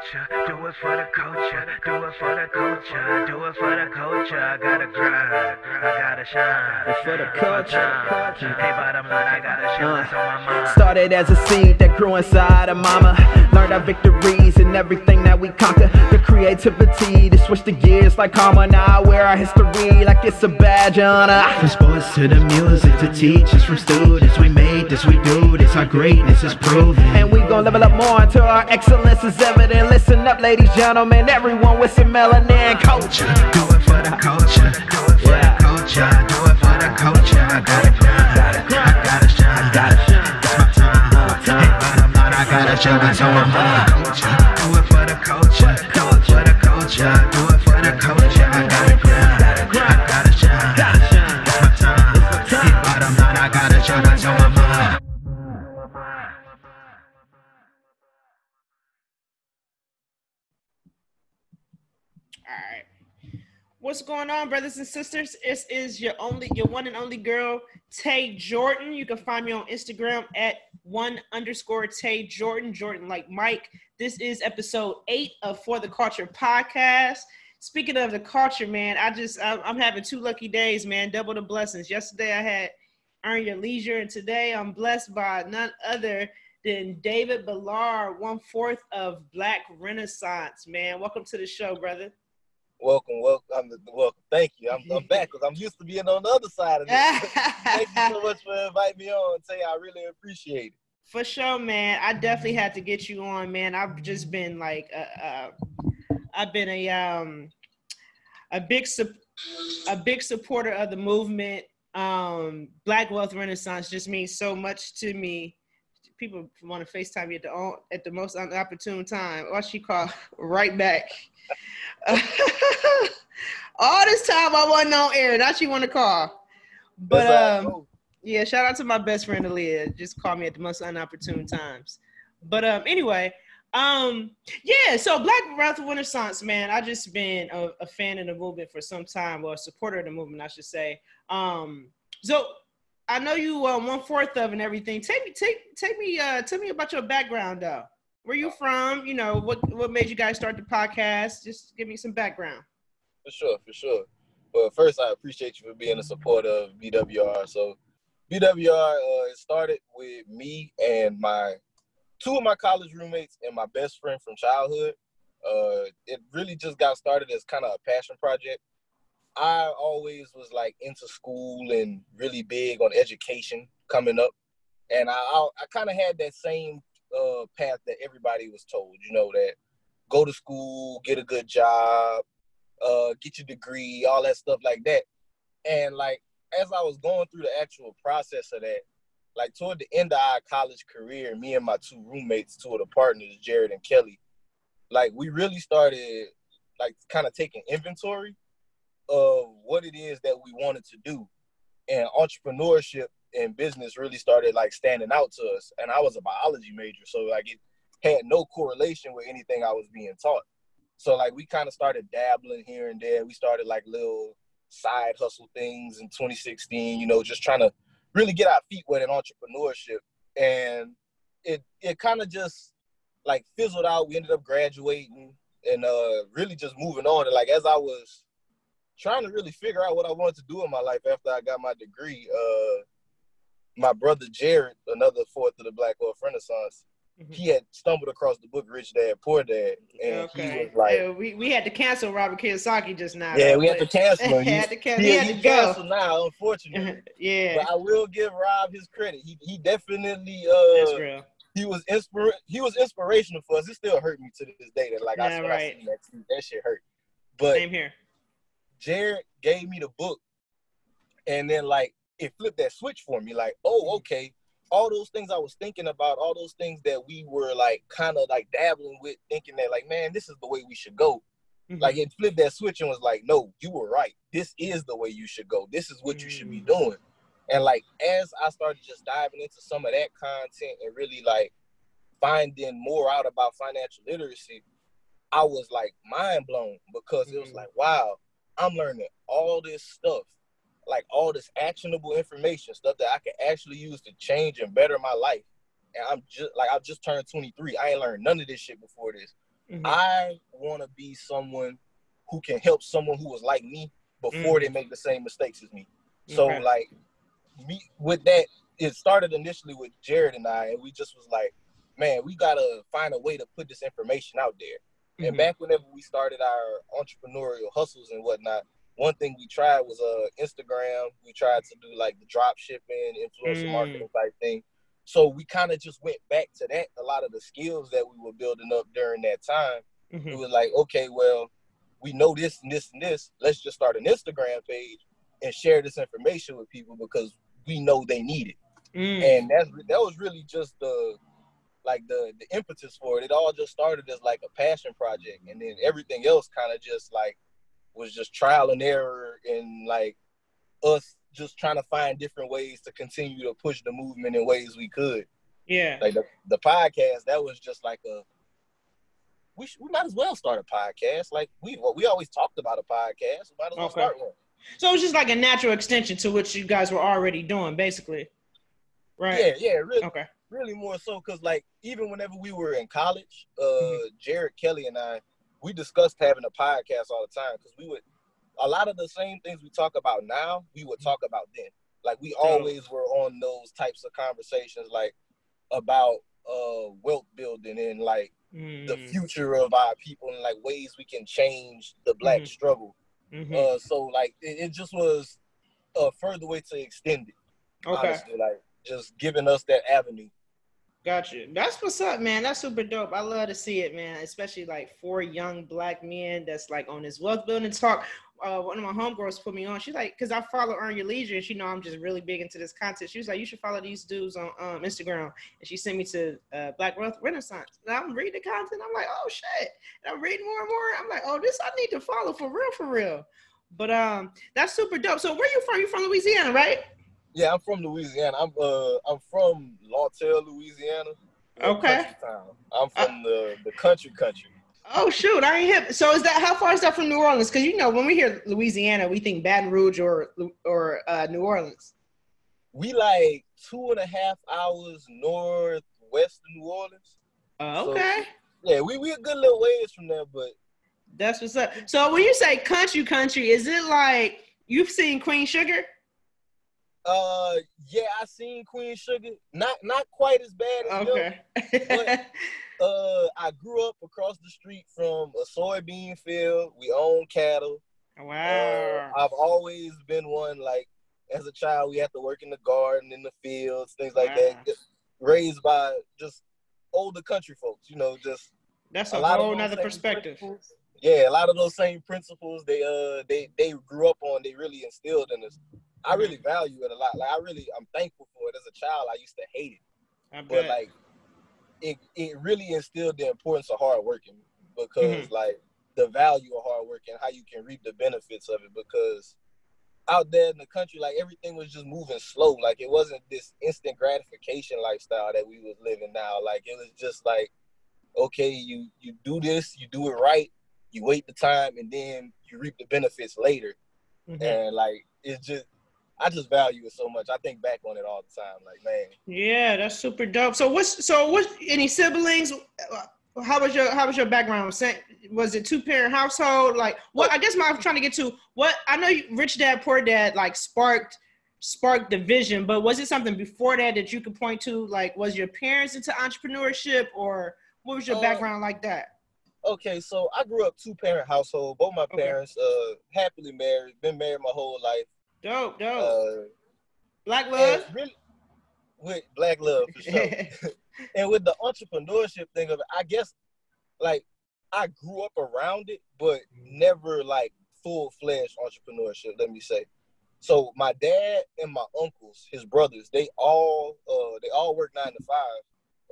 culture, do it for the culture, do it for the culture, do it for the culture. I gotta grind, I gotta shine. It's for the culture. Hey, bottom line, I gotta shine. Uh. That's on my mind. Started as a seed that grew inside of mama. Learned our victories and everything that we conquer. The creativity to switch the gears like karma. Now I wear our history like it's a badge on us. From sports to the music to teachers from students, we made this, we do this, our greatness is proven. And we gon' level up more until our excellence is evident. Listen up, ladies, gentlemen, everyone with some melanin culture. Do it for the culture, do it for the culture, do it for the culture. I gotta grind, I gotta shine, I gotta shine. It's my time. Hey, bottom line, I gotta shine. That's on my mind. Culture, What's going on, brothers and sisters? This is your only, your one and only girl, Tay Jordan. You can find me on Instagram at one underscore Tay Jordan, Jordan like Mike. This is episode eight of For the Culture podcast. Speaking of the culture, man, I just I'm, having two lucky days, man. Double the blessings. Yesterday I had Earn Your Leisure, and today I'm blessed by none other than David Ballard, one fourth of Black Renaissance. Man, welcome to the show, brother. Welcome, welcome, I'm, welcome. Thank you. I'm, I'm back because I'm used to being on the other side of this. Thank you so much for inviting me on. Say I really appreciate it. For sure, man. I definitely had to get you on, man. I've just been like, uh, uh, I've been a um, a big a big supporter of the movement. Um, Black Wealth Renaissance just means so much to me. People want to Facetime me at the at the most inopportune time. Or she called right back. All this time I wasn't on air. Now she want to call. But That's how it um, yeah, shout out to my best friend Aaliyah. Just call me at the most unopportune times. But um, anyway, um, yeah. So Black Wealth Renaissance, man. I just been a, a fan of the movement for some time, or a supporter of the movement, I should say. Um, so I know you uh, one fourth of and everything. Take me, take, take me, uh, tell me about your background, though. Where you from? You know what? What made you guys start the podcast? Just give me some background. For sure, for sure. But first, I appreciate you for being a supporter of BWR. So, BWR uh, it started with me and my two of my college roommates and my best friend from childhood. Uh, it really just got started as kind of a passion project. I always was like into school and really big on education coming up, and I I, I kind of had that same uh, path that everybody was told. You know that go to school, get a good job, uh, get your degree, all that stuff like that. And like as I was going through the actual process of that, like toward the end of our college career, me and my two roommates, two of the partners, Jared and Kelly, like we really started like kind of taking inventory of what it is that we wanted to do. And entrepreneurship and business really started like standing out to us. And I was a biology major, so like it had no correlation with anything I was being taught. So like we kind of started dabbling here and there. We started like little side hustle things in 2016, you know, just trying to really get our feet wet in entrepreneurship. And it it kind of just like fizzled out. We ended up graduating and uh really just moving on. And like as I was trying to really figure out what I wanted to do in my life after I got my degree, uh my brother Jared, another fourth of the Black Wealth Renaissance, he had stumbled across the book Rich Dad Poor Dad, and he was like, Yeah, we, we had to cancel Robert Kiyosaki just now. "Yeah, we had to but- cancel him. had to He- cancel. he, He had he to go. now, unfortunately. yeah, But I will give Rob his credit. He he definitely uh, that's real. he was inspir he was inspirational for us. It still hurt me to this day that like I Nah, right. I that. That shit hurt. But Same here. Jared gave me the book, and then like it flipped that switch for me. Like, oh, okay, all those things I was thinking about, all those things that we were like kind of like dabbling with, thinking that like, man, this is the way we should go. Mhm. Like it flipped that switch and was like, no, you were right. This is the way you should go. This is what you should be Mm. doing. And like as I started just diving into some of that content and really like finding more out about financial literacy, I was like mind blown because it was Mhm. like, wow, I'm learning all this stuff, like all this actionable information, stuff that I can actually use to change and better my life. And I'm just like I just turned 23. I ain't learned none of this shit before this. Mhm. I want to be someone who can help someone who was like me before they make the same mistakes as me. So. Okay. like me with that, it started initially with Jared and I, and we just was like, man, we gotta find a way to put this information out there. And Mhm. back whenever we started our entrepreneurial hustles and whatnot, one thing we tried was uh Instagram. We tried to do like the drop shipping, influencer Mm. marketing type thing. So we kind of just went back to that. A lot of the skills that we were building up during that time, it Mhm. was like, okay, well, we know this and this and this. Let's just start an Instagram page and share this information with people because we know they need it. Mm. And that's that was really just the like the the impetus for it. It all just started as like a passion project, and then everything else kind of just like was just trial and error and like us just trying to find different ways to continue to push the movement in ways we could. yeah. Like the, the podcast, that was just like a we should, we might as well start a podcast. Like we well, we always talked about a podcast. We might as well Okay. start one. So it's just like a natural extension to what you guys were already doing, basically. Right. Yeah, yeah, really, Okay. Really more so because like even whenever we were in college, uh, Mm-hmm. Jared Kelly and I, we discussed having a podcast all the time because we would a lot of the same things we talk about now, we would talk about then. Like we always were on those types of conversations, like about uh wealth building and like the Mm. future of our people and like ways we can change the black Mhm. struggle. Mhm. Uh, so like it, it just was a further way to extend it. okay. Honestly, like just giving us that avenue. Gotcha. That's what's up, man. That's super dope. I love to see it, man. Especially like four young black men that's like on this wealth building talk. Uh, one of my homegirls put me on. She's like, because I follow Earn Your Leisure, and she know I'm just really big into this content. She was like, you should follow these dudes on um, Instagram, and she sent me to uh, Black Wealth Renaissance. And I'm reading the content. I'm like, oh shit. And I'm reading more and more. I'm like, oh, this I need to follow for real, for real. But um, that's super dope. So where you from? You from Louisiana, right? Yeah, I'm from Louisiana. I'm uh I'm from Lawtell, Louisiana. Okay. town. I'm from the the country country. Oh shoot, I ain't hip. So is that how far is that from New Orleans? Because you know when we hear Louisiana, we think Baton Rouge or or uh, New Orleans. We like two and a half hours northwest of New Orleans. Uh, So- okay, Yeah, we we a good little ways from there, but that's what's up. So when you say country, country, is it like you've seen Queen Sugar? Uh yeah, I seen Queen Sugar. Not not quite as bad as them. Okay. Uh, I grew up across the street from a soybean field. We own cattle. wow. Uh, I've always been one like as a child we had to work in the garden, in the fields, things like Wow. that. Just Raised by just older country folks, you know, just That's a a, lot of whole nother perspective. principles. Yeah, a lot of those same principles they uh they they grew up on, they really instilled in us. I really value it a lot. Like I really I'm thankful for it. As a child, I used to hate it I but bet. like it it really instilled the importance of hard working because Mm-hmm. like the value of hard work and how you can reap the benefits of it because out there in the country like everything was just moving slow like it wasn't this instant gratification lifestyle that we was living now like it was just like okay you you do this you do it right you wait the time and then you reap the benefits later Mhm. and like it's just I just value it so much. I think back on it all the time. Like, man, Yeah, that's super dope. So what's so what? Any siblings? Uh, How was your How was your background? Was it two parent household? Like what? I guess my I'm trying to get to what I know. You, Rich Dad Poor Dad like sparked sparked the vision, but was it something before that that you could point to? Like, was your parents into entrepreneurship, or what was your Uh, background like that? okay, so I grew up two parent household. Both my Okay. parents uh happily married, been married my whole life. Dope, dope. Uh Black love. really with black love for sure. and with the entrepreneurship thing of it, I guess like I grew up around it, but never like full fledged entrepreneurship, let me say. So my dad and my uncles, his brothers, they all uh they all work nine to five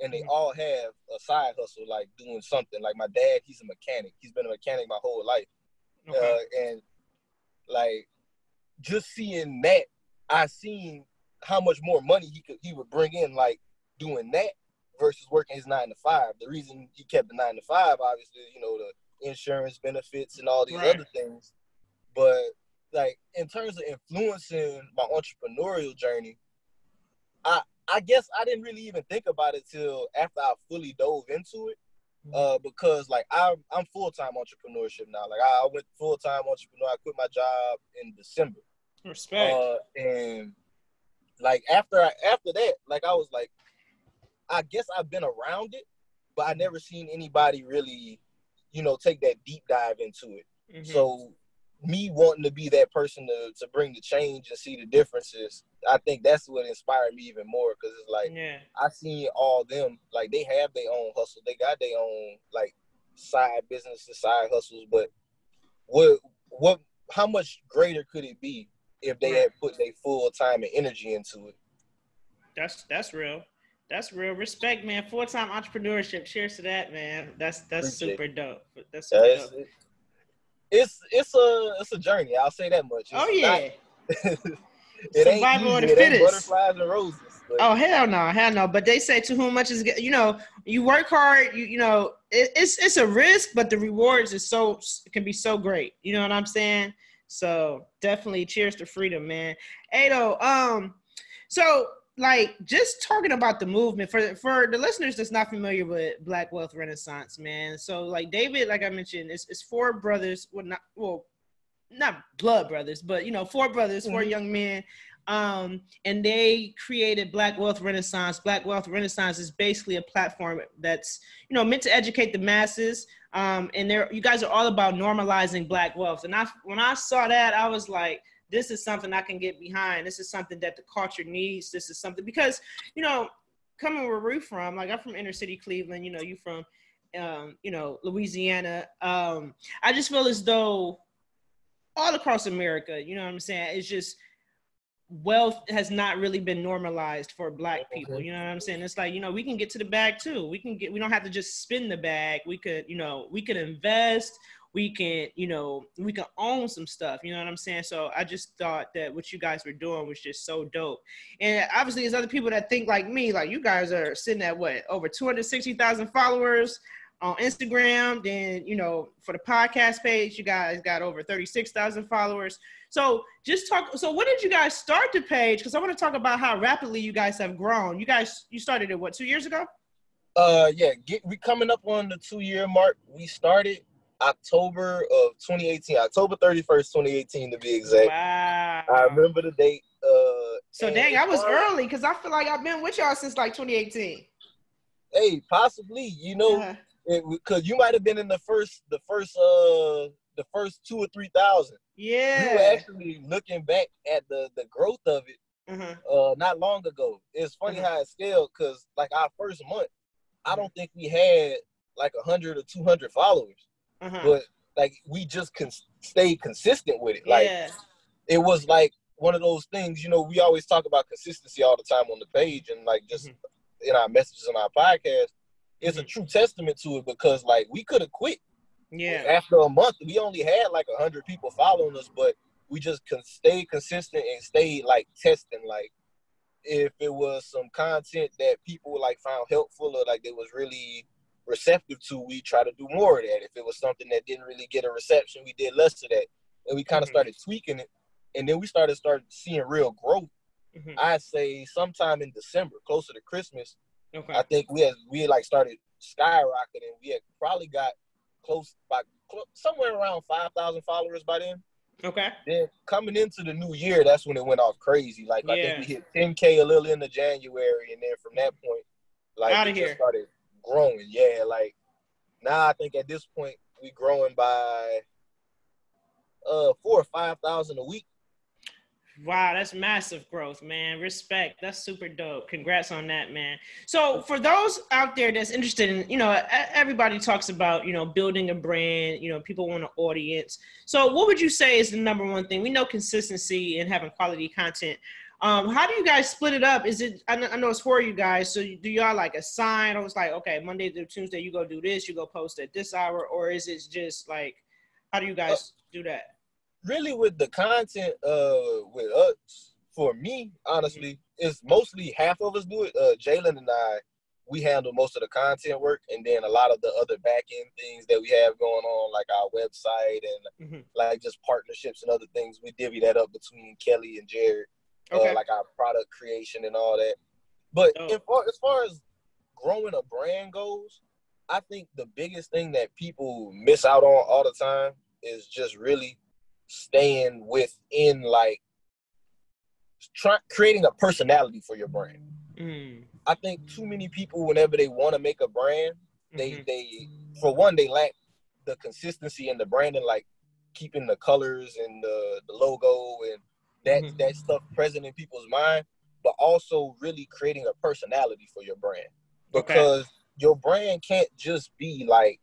and they Mhm. all have a side hustle like doing something. Like my dad, he's a mechanic. He's been a mechanic my whole life. Okay. Uh, and like just seeing that, I seen how much more money he could he would bring in like doing that versus working his nine to five. The reason he kept the nine to five, obviously, you know, the insurance benefits and all these Right. other things. But like in terms of influencing my entrepreneurial journey, I I guess I didn't really even think about it till after I fully dove into it. uh, because like I'm I'm full time entrepreneurship now. Like I, I went full time entrepreneur. I quit my job in December. Respect. Uh, and like after I, after that, like I was like, I guess I've been around it, but I never seen anybody really, you know, take that deep dive into it. Mhm. So me wanting to be that person to to bring the change and see the differences, I think that's what inspired me even more because it's like yeah. I seen all them like they have their own hustle, they got their own like side businesses, side hustles, but what what how much greater could it be if they had put their full time and energy into it? That's that's real. That's real. Respect, man. Full time entrepreneurship. Cheers to that, man. That's that's Appreciate super dope. That's super it's, dope. it's it's a it's a journey. I'll say that much. Oh, it's Oh yeah. not- it ain't Survival of the It fittest. butterflies and roses. Oh hell no, hell no. But they say to whom much is you know, you work hard, you you know, it, it's it's a risk, but the rewards is so can be so great. You know what I'm saying? So definitely cheers to freedom, man. Ado, um, so like just talking about the movement for for the listeners that's not familiar with Black Wealth Renaissance, man. So like David, like I mentioned, it's it's four brothers, well not well, not blood brothers, but you know, four brothers, 4 Mhm. young men um, and they created Black Wealth Renaissance. Black Wealth Renaissance is basically a platform that's you know meant to educate the masses. Um, and there, you guys are all about normalizing Black wealth. And I, when I saw that, I was like, this is something I can get behind. This is something that the culture needs. This is something because you know, coming where we're from, like I'm from inner city Cleveland. You know, you from um, you know Louisiana. Um, I just feel as though all across America, you know what I'm saying? It's just wealth has not really been normalized for black people. You know what I'm saying? It's like, you know, we can get to the bag too. We can get we don't have to just spin the bag. We could, you know, we could invest, we can, you know, we can own some stuff. You know what I'm saying? So I just thought that what you guys were doing was just so dope. And obviously there's other people that think like me, like you guys are sitting at what, over 260,000 followers on Instagram. Then, you know, for the podcast page, you guys got over 36,000 followers. So just talk. So when did you guys start the page? Because I want to talk about how rapidly you guys have grown. You guys, you started it what two years ago? Uh, yeah, get, we coming up on the two year mark. We started October of 2018, October 31st, 2018 to be exact. Wow. I remember the date. Uh, So dang, I was early because I feel like I've been with y'all since like 2018. Hey, possibly, you know, Uh, because you might have been in the first, the first, uh, the first two or three thousand. Yeah, We were actually looking back at the the growth of it Uh-huh. uh not long ago. It's funny Mhm. how it scaled because like our first month, I don't think we had like a hundred or two hundred followers, Uh-huh. but like we just con- stayed consistent with it. Like yeah. it was like one of those things. You know, we always talk about consistency all the time on the page and like just Mhm. in our messages on our podcast. It's a Mhm. true testament to it because like we could have quit Yeah. after a month, we only had like a hundred people following us, but we just can stay consistent and stay like testing. Like if it was some content that people like found helpful or like they was really receptive to, we try to do more of that. If it was something that didn't really get a reception, we did less of that, and we kind of Mhm. started tweaking it. And then we started started seeing real growth. Mhm. I'd say sometime in December, closer to Christmas, Okay. I think we had we had like started skyrocketing. We had probably got close by cl- somewhere around five thousand followers by then. Okay. Then coming into the new year, that's when it went off crazy. Like I think we hit 10k a little into January, and then from that point, like just here. started growing. Yeah, like now I think at this point we growing by uh four or five thousand a week. Wow, that's massive growth, man. Respect. That's super dope. Congrats on that, man. So, for those out there that's interested in, you know, everybody talks about, you know, building a brand, you know, people want an audience. So, what would you say is the number one thing? We know consistency and having quality content. Um, how do you guys split it up? Is it, I know, I know it's for you guys. So, do y'all like assign, or it's like, okay, Monday through Tuesday, you go do this, you go post at this hour, or is it just like, how do you guys do that? Really with the content uh with us for me honestly it's mostly half of us do it uh jalen and i we handle most of the content work and then a lot of the other back end things that we have going on like our website and Mhm. like just partnerships and other things we divvy that up between kelly and jared Okay. uh, like our product creation and all that but in far, as far as growing a brand goes I think the biggest thing that people miss out on all the time is just really staying within like try, creating a personality for your brand. Mm. I think too many people, whenever they want to make a brand, they Mhm. they for one they lack the consistency in the branding, like keeping the colors and the, the logo and that Mhm. that stuff present in people's mind, but also really creating a personality for your brand Okay. because your brand can't just be like,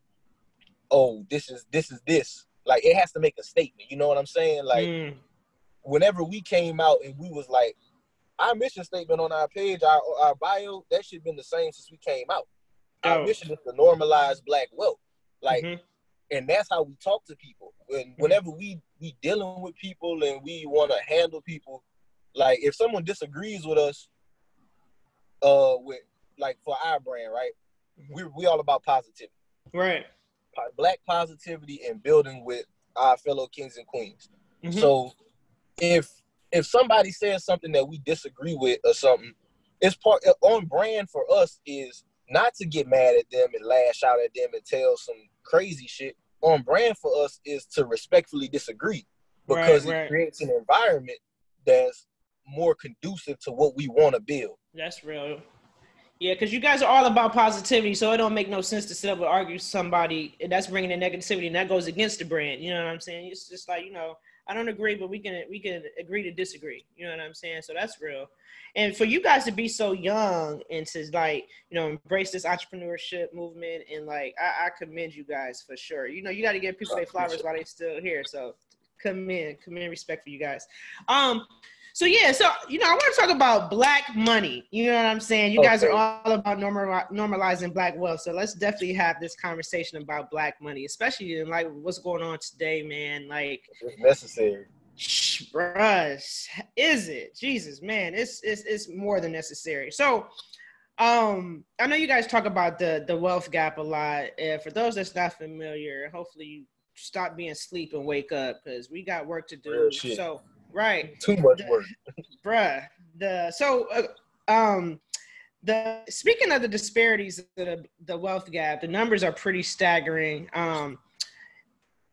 oh, this is this is this. Like it has to make a statement. You know what I'm saying? Like Mm. whenever we came out and we was like, our mission statement on our page, our our bio, that should been the same since we came out. Our mission is to normalize black wealth. Like Mhm. and that's how we talk to people. When whenever we we dealing with people and we want to handle people, like if someone disagrees with us, uh, with like for our brand, right? We we all about positivity, Right. Black positivity, and building with our fellow kings and queens. Mhm. So if if somebody says something that we disagree with or something, it's part on brand for us is not to get mad at them and lash out at them and tell some crazy shit. On brand for us is to respectfully disagree because Right, it creates an environment that's more conducive to what we want to build. That's real. Yeah, because you guys are all about positivity, so it don't make no sense to sit up and argue with somebody that's bringing in negativity and that goes against the brand. You know what I'm saying? It's just like you know, I don't agree, but we can we can agree to disagree. You know what I'm saying? So that's real. And for you guys to be so young and to like you know embrace this entrepreneurship movement and like I, I commend you guys for sure. You know, you got to give people their flowers while they're still here. So commend commend respect for you guys. Um, so yeah, so you know, I want to talk about black money. You know what I'm saying? You guys are all about normal, normalizing black wealth. So let's definitely have this conversation about black money, especially in like what's going on today, man. Like, It's necessary. shh, bruh, is it? Jesus, man, it's it's it's more than necessary. So. Um, I know you guys talk about the the wealth gap a lot. Uh, for those that's not familiar, hopefully you stop being asleep and wake up because we got work to do. So, right, Too much work. bruh the so uh, um the speaking of the disparities the, the wealth gap the numbers are pretty staggering. Um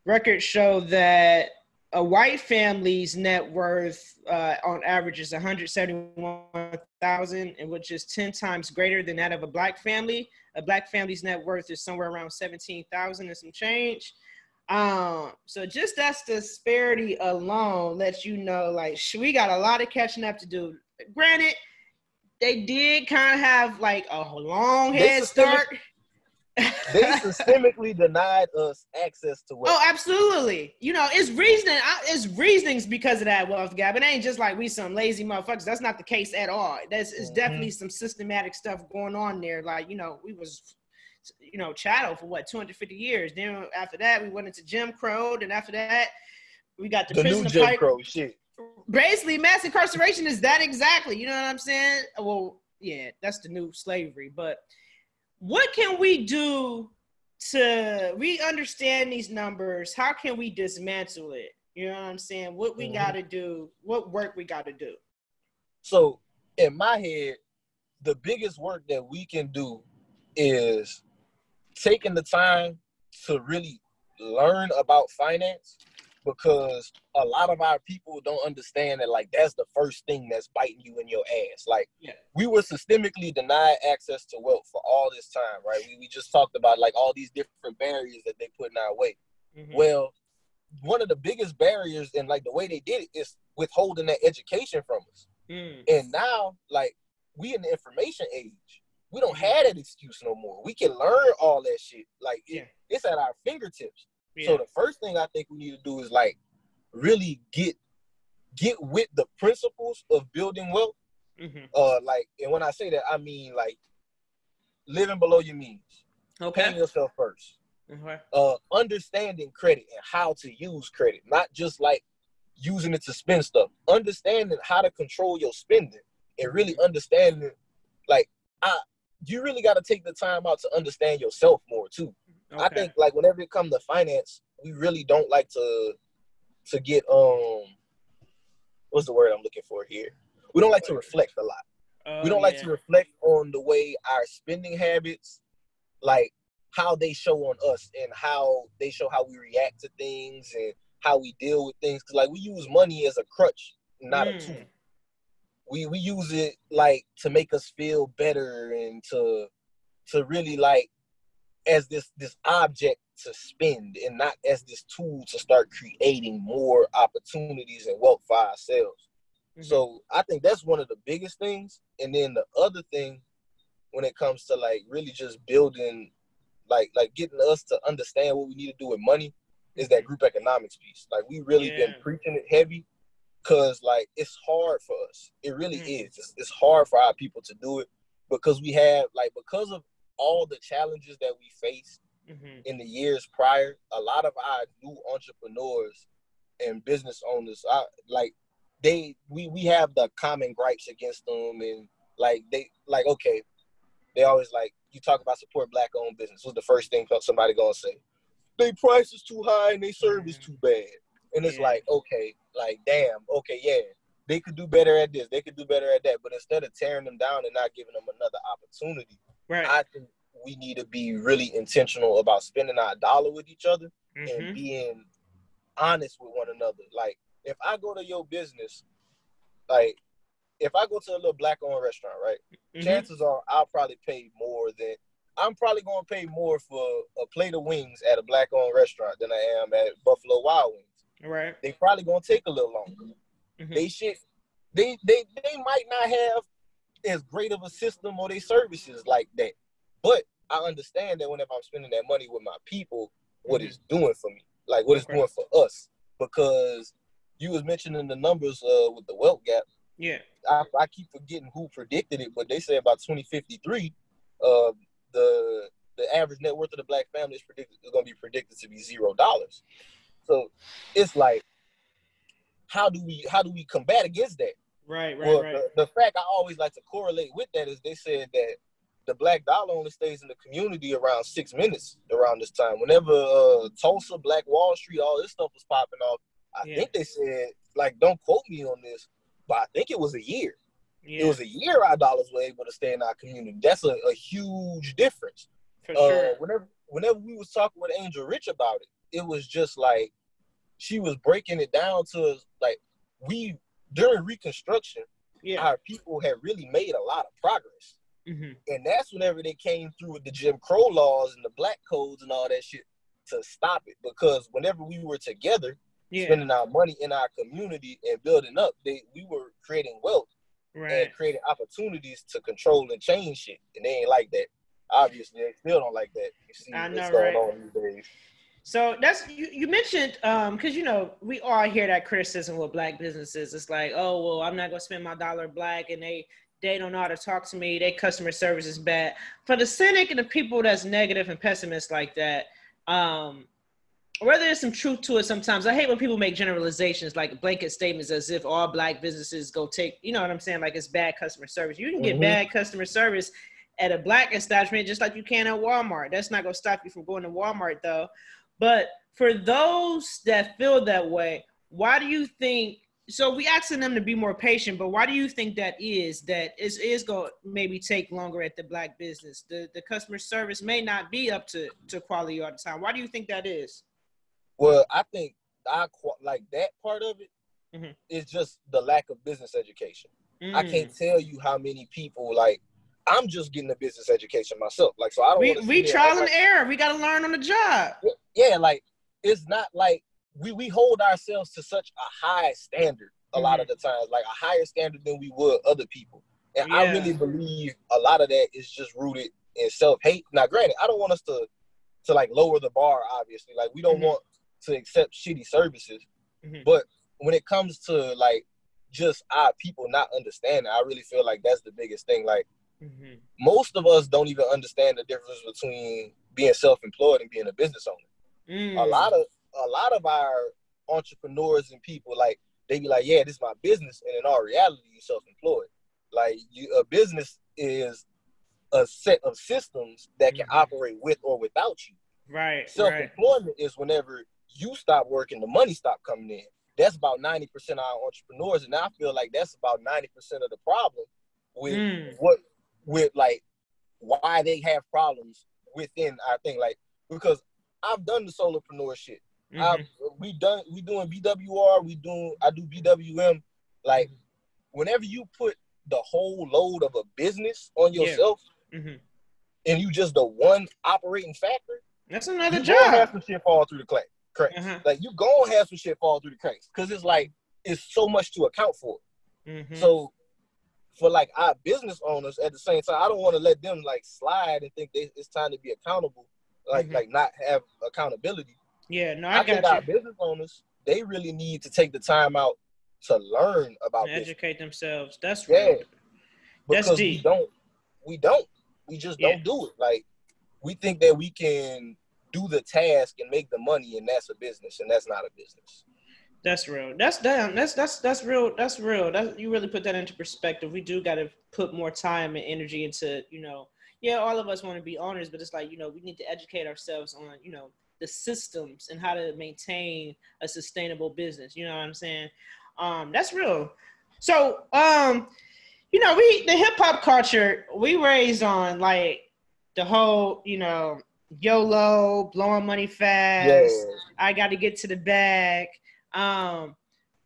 records show that a white family's net worth uh, on average is 171,000 and which is 10 times greater than that of a black family. A black family's net worth is somewhere around 17,000 and some change um, so just that disparity alone lets you know, like, we got a lot of catching up to do. Granted, they did kind of have like a long head start. They systemically denied us access to wealth. Oh, absolutely. You know, it's reasoning. I- It's reasonings because of that wealth gap. It ain't just like we some lazy motherfuckers. That's not the case at all. That's it's Mhm. definitely some systematic stuff going on there. Like you know, we was, you know, chattel for what 250 years. Then after that, we went into Jim Crow. Then after that, we got the, the prison new Jim Pike. Crow shit. Basically, mass incarceration is that exactly. You know what I'm saying? Well, yeah, that's the new slavery. But what can we do to we understand these numbers? How can we dismantle it? You know what I'm saying? What we Mhm. got to do? What work we got to do? So in my head, the biggest work that we can do is taking the time to really learn about finance because a lot of our people don't understand that like that's the first thing that's biting you in your ass. Like Yeah. we were systemically denied access to wealth for all this time, right? We, we just talked about like all these different barriers that they put in our way. Mhm. Well, one of the biggest barriers and like the way they did it is withholding that education from us. Mm. And now, like, we in the information age. We don't have that excuse no more. We can learn all that shit. Like, it- Yeah. it's at our fingertips. Yeah. So the first thing I think we need to do is like really get get with the principles of building wealth. Mhm. Uh, like, and when I say that, I mean like living below your means, paying Okay. yourself first, Okay. uh, understanding credit and how to use credit, not just like using it to spend stuff. Understanding how to control your spending and really understanding, like, I you really got to take the time out to understand yourself more too. I think like whenever it comes to finance, we really don't like to to get um what's the word I'm looking for here? We don't like to reflect a lot. Oh, we don't like yeah. to reflect on the way our spending habits, like how they show on us and how they show how we react to things and how we deal with things. Cause like we use money as a crutch, not Mm. a tool. We we use it like to make us feel better and to to really like as this this object to spend and not as this tool to start creating more opportunities and wealth for ourselves. Mhm. So I think that's one of the biggest things. And then the other thing, when it comes to like really just building, like like getting us to understand what we need to do with money, is that group economics piece. Like we really been preaching it heavy, cause like it's hard for us. It really Mm. is. It's, it's hard for our people to do it because we have like because of all the challenges that we faced Mhm. in the years prior, a lot of our new entrepreneurs and business owners, I, like they, we we have the common gripes against them, and like they, like okay, they always like you talk about support black owned business. What's the first thing somebody gonna say? They price is too high and they service too bad, and it's Yeah. like okay, like damn, okay, yeah. They could do better at this. They could do better at that. But instead of tearing them down and not giving them another opportunity, Right. I think we need to be really intentional about spending our dollar with each other and Mhm. being honest with one another. Like if I go to your business, like if I go to a little black owned restaurant, right? Mhm. Chances are I'll probably pay more than I'm probably gonna pay more for a plate of wings at a black owned restaurant than I am at Buffalo Wild Wings. Right. They probably gonna take a little longer Mhm. they should. they they they might not have as great of a system or they services like that but i understand that whenever i'm spending that money with my people what Mhm. it's doing for me like what it's Okay. doing for us because you was mentioning the numbers uh with the wealth gap Yeah. I, I keep forgetting who predicted it but they say about 2053 uh the the average net worth of the black family is predicted is going to be predicted to be zero dollars so it's like how do we how do we combat against that Right. Right. well, right. the, the fact I always like to correlate with that is they said that the black dollar only stays in the community around six minutes around this time. Whenever uh, Tulsa, Black Wall Street, all this stuff was popping off, I Yeah. think they said, like, don't quote me on this, but I think it was a year. yeah. It was a year our dollars were able to stay in our community. That's a, a huge difference. for Uh, sure. whenever whenever we was talking with Angel Rich about it, it was just like she was breaking it down to us like we during Reconstruction Yeah. our people had really made a lot of progress. hmm And that's whenever they came through with the Jim Crow laws and the black codes and all that shit to stop it. Because whenever we were together, Yeah. spending our money in our community and building up, they we were creating wealth Right. and creating opportunities to control and change shit. And they ain't like that. Obviously, they still don't like that. You see I what's going right? on these days. So that's you, you mentioned um because you know we all hear that criticism with black businesses. It's like, oh well, I'm not gonna spend my dollar black and they they don't know how to talk to me, their customer service is bad. For the cynic and the people that's negative and pessimist like that, um, whether there's some truth to it sometimes. I hate when people make generalizations like blanket statements as if all black businesses go take, you know what I'm saying? Like it's bad customer service. You can get Mhm. bad customer service at a black establishment just like you can at Walmart. That's not gonna stop you from going to Walmart though. But for those that feel that way, why do you think? So we asking them to be more patient, but why do you think that is? That is is going to maybe take longer at the black business. The the customer service may not be up to to quality all the time. Why do you think that is? Well, I think I like that part of it it is just the lack of business education. I Mm. can't tell you how many people like I'm just getting a business education myself. Like so I don't We we trial and error. We got to learn on the job. yeah, like it's not like we we hold ourselves to such a high standard a lot of the times, like a higher standard than we would other people. And I really believe a lot of that is just rooted in self hate. Now, granted, I don't want us to to like lower the bar. Obviously, like we don't Mhm. want to accept shitty services, Mhm. but when it comes to like just our people not understanding, I really feel like that's the biggest thing. Like Mhm. most of us don't even understand the difference between being self-employed and being a business owner. Mm. A lot of a lot of our entrepreneurs and people like they be like, yeah, this is my business, and in all reality, you're self-employed. Like you, a business is a set of systems that can Mhm. operate with or without you. right, right. Self-employment is whenever you stop working, the money stop coming in. That's about ninety percent of our entrepreneurs, and I feel like that's about ninety percent of the problem with Mm. what with like why they have problems within our thing, like because I've done the solopreneur shit. Mhm. I've, we done we doing BWR, we doing I do BWM. Like whenever you put the whole load of a business on Yeah. yourself Mhm. and you just the one operating factor, That's another gonna have some shit fall through the crack, cracks. Uh-huh. Like you gonna have some shit fall through the cracks because it's like it's so much to account for. Mhm. So for like our business owners at the same time, I don't want to let them like slide and think they, it's time to be accountable, like Mhm. like not have accountability. yeah, no, I, I think got our business owners they really need to take the time out to learn about And educate themselves. That's Yeah. real. because That's we don't we don't we just Yeah. don't do it. Like we think that we can do the task and make the money and that's a business and that's not a business. That's real. That's damn. That's that's that's real. That's real. That you really put that into perspective. We do got to put more time and energy into you know. Yeah, all of us want to be owners, but it's like you know we need to educate ourselves on you know the systems and how to maintain a sustainable business. You know what I'm saying? Um, that's real. So um, you know we the hip hop culture we raised on like the whole you know YOLO blowing money fast. Yeah. I got to get to the bag. Um,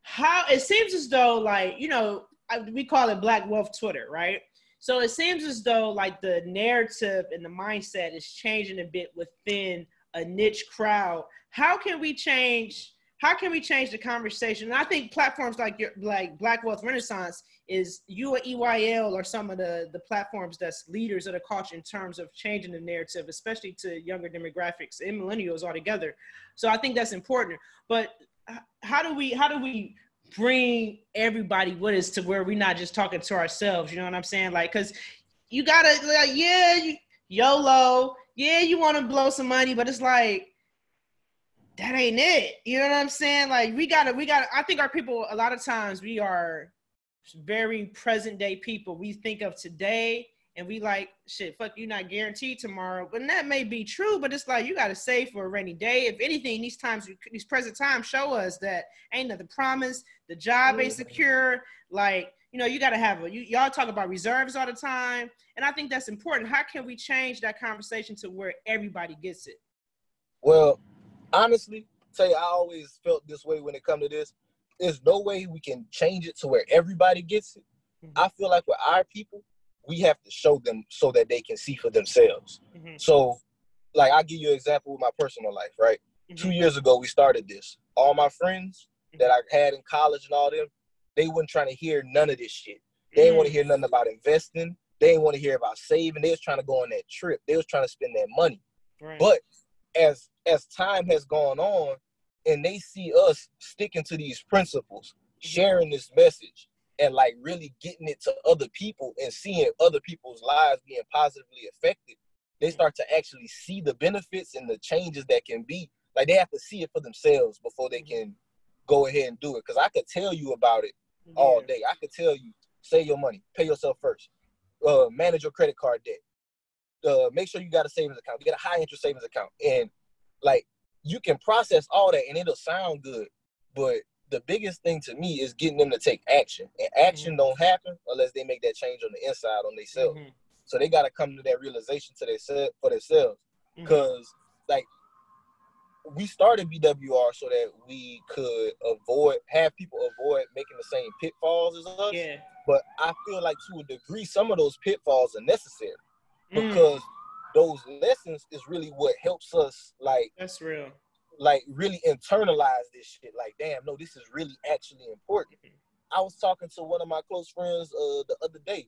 how it seems as though, like you know, we call it Black Wealth Twitter, right? So it seems as though like the narrative and the mindset is changing a bit within a niche crowd. How can we change? How can we change the conversation? And I think platforms like your like Black Wealth Renaissance is you or EYL some of the the platforms that's leaders of the culture in terms of changing the narrative, especially to younger demographics and millennials altogether. So I think that's important. But how do we how do we bring everybody with us to where we're not just talking to ourselves? You know what I'm saying? Like, cause you gotta like, yeah, you, YOLO, yeah, you want to blow some money, but it's like that ain't it. You know what I'm saying? Like, we gotta we gotta. I think our people a lot of times we are very present day people. We think of today and we like shit fuck you not guaranteed tomorrow. But that may be true but it's like you got to save for a rainy day. If anything these times these present times show us that ain't nothing promised. The job ain't secure. Like you know you got to have a you, y'all talk about reserves all the time. And i think that's important. How can we change that conversation to where everybody gets it? Well, honestly, say I always felt this way when it come to this. There's no way we can change it to where everybody gets it. Mhm. I feel like with our people, we have to show them so that they can see for themselves. Mhm, So, like I'll give you an example with my personal life, right? mhm, Two years ago we started this. All my friends that I had in college and all them, they weren't trying to hear none of this shit. They didn't want to mhm, hear nothing about investing. They didn't want to hear about saving. They was trying to go on that trip. They was trying to spend that money. right. But as as time has gone on and they see us sticking to these principles, sharing this message, and like really getting it to other people and seeing other people's lives being positively affected, they start to actually see the benefits and the changes that can be. Like they have to see it for themselves before they can go ahead and do it. Because I could tell you about it all day. I could tell you, save your money, pay yourself first, uh, manage your credit card debt, uh, make sure you got a savings account, you get a high interest savings account, and like you can process all that and it'll sound good, but the biggest thing to me is getting them to take action, and action don't happen unless they make that change on the inside on themselves. Mhm, So they got to come to that realization to themselves for themselves, mhm. because like we started BWR so that we could avoid have people avoid making the same pitfalls as us. Yeah. But I feel like to a degree, some of those pitfalls are necessary Mm, because those lessons is really what helps us like that's real like really internalize this shit. Like, damn, no, this is really actually important. I was talking to one of my close friends uh the other day,